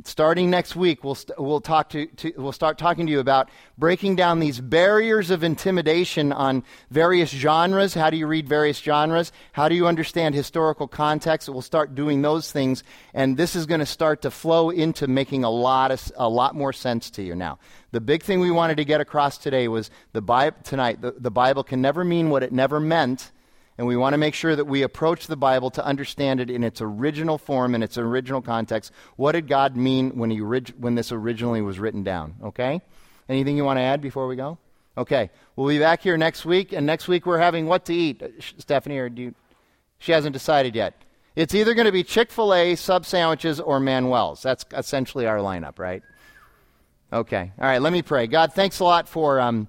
Starting next week, we'll, st- we'll, talk to, to, we'll start talking to you about breaking down these barriers of intimidation on various genres. How do you read various genres? How do you understand historical context? We'll start doing those things, and this is going to start to flow into making a lot, of, a lot more sense to you. Now, the big thing we wanted to get across today was the Bible, tonight, the, the Bible can never mean what it never meant and we want to make sure that we approach the Bible to understand it in its original form, in its original context. What did God mean when, he when this originally was written down? Okay? Anything you want to add before we go? Okay. We'll be back here next week, and next week we're having what to eat. Uh, Stephanie, or do you, she hasn't decided yet. It's either going to be Chick fil A, sub sandwiches, or Manuel's. That's essentially our lineup, right? Okay. All right, let me pray. God, thanks a lot for um,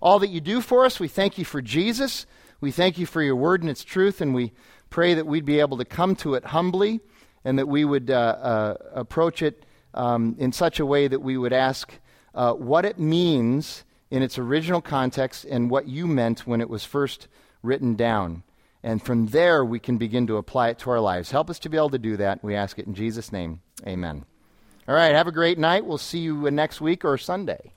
all that you do for us. We thank you for Jesus. We thank you for your word and its truth, and we pray that we'd be able to come to it humbly and that we would uh, uh, approach it um, in such a way that we would ask uh, what it means in its original context and what you meant when it was first written down. And from there, we can begin to apply it to our lives. Help us to be able to do that. We ask it in Jesus' name. Amen. All right, have a great night. We'll see you next week or Sunday.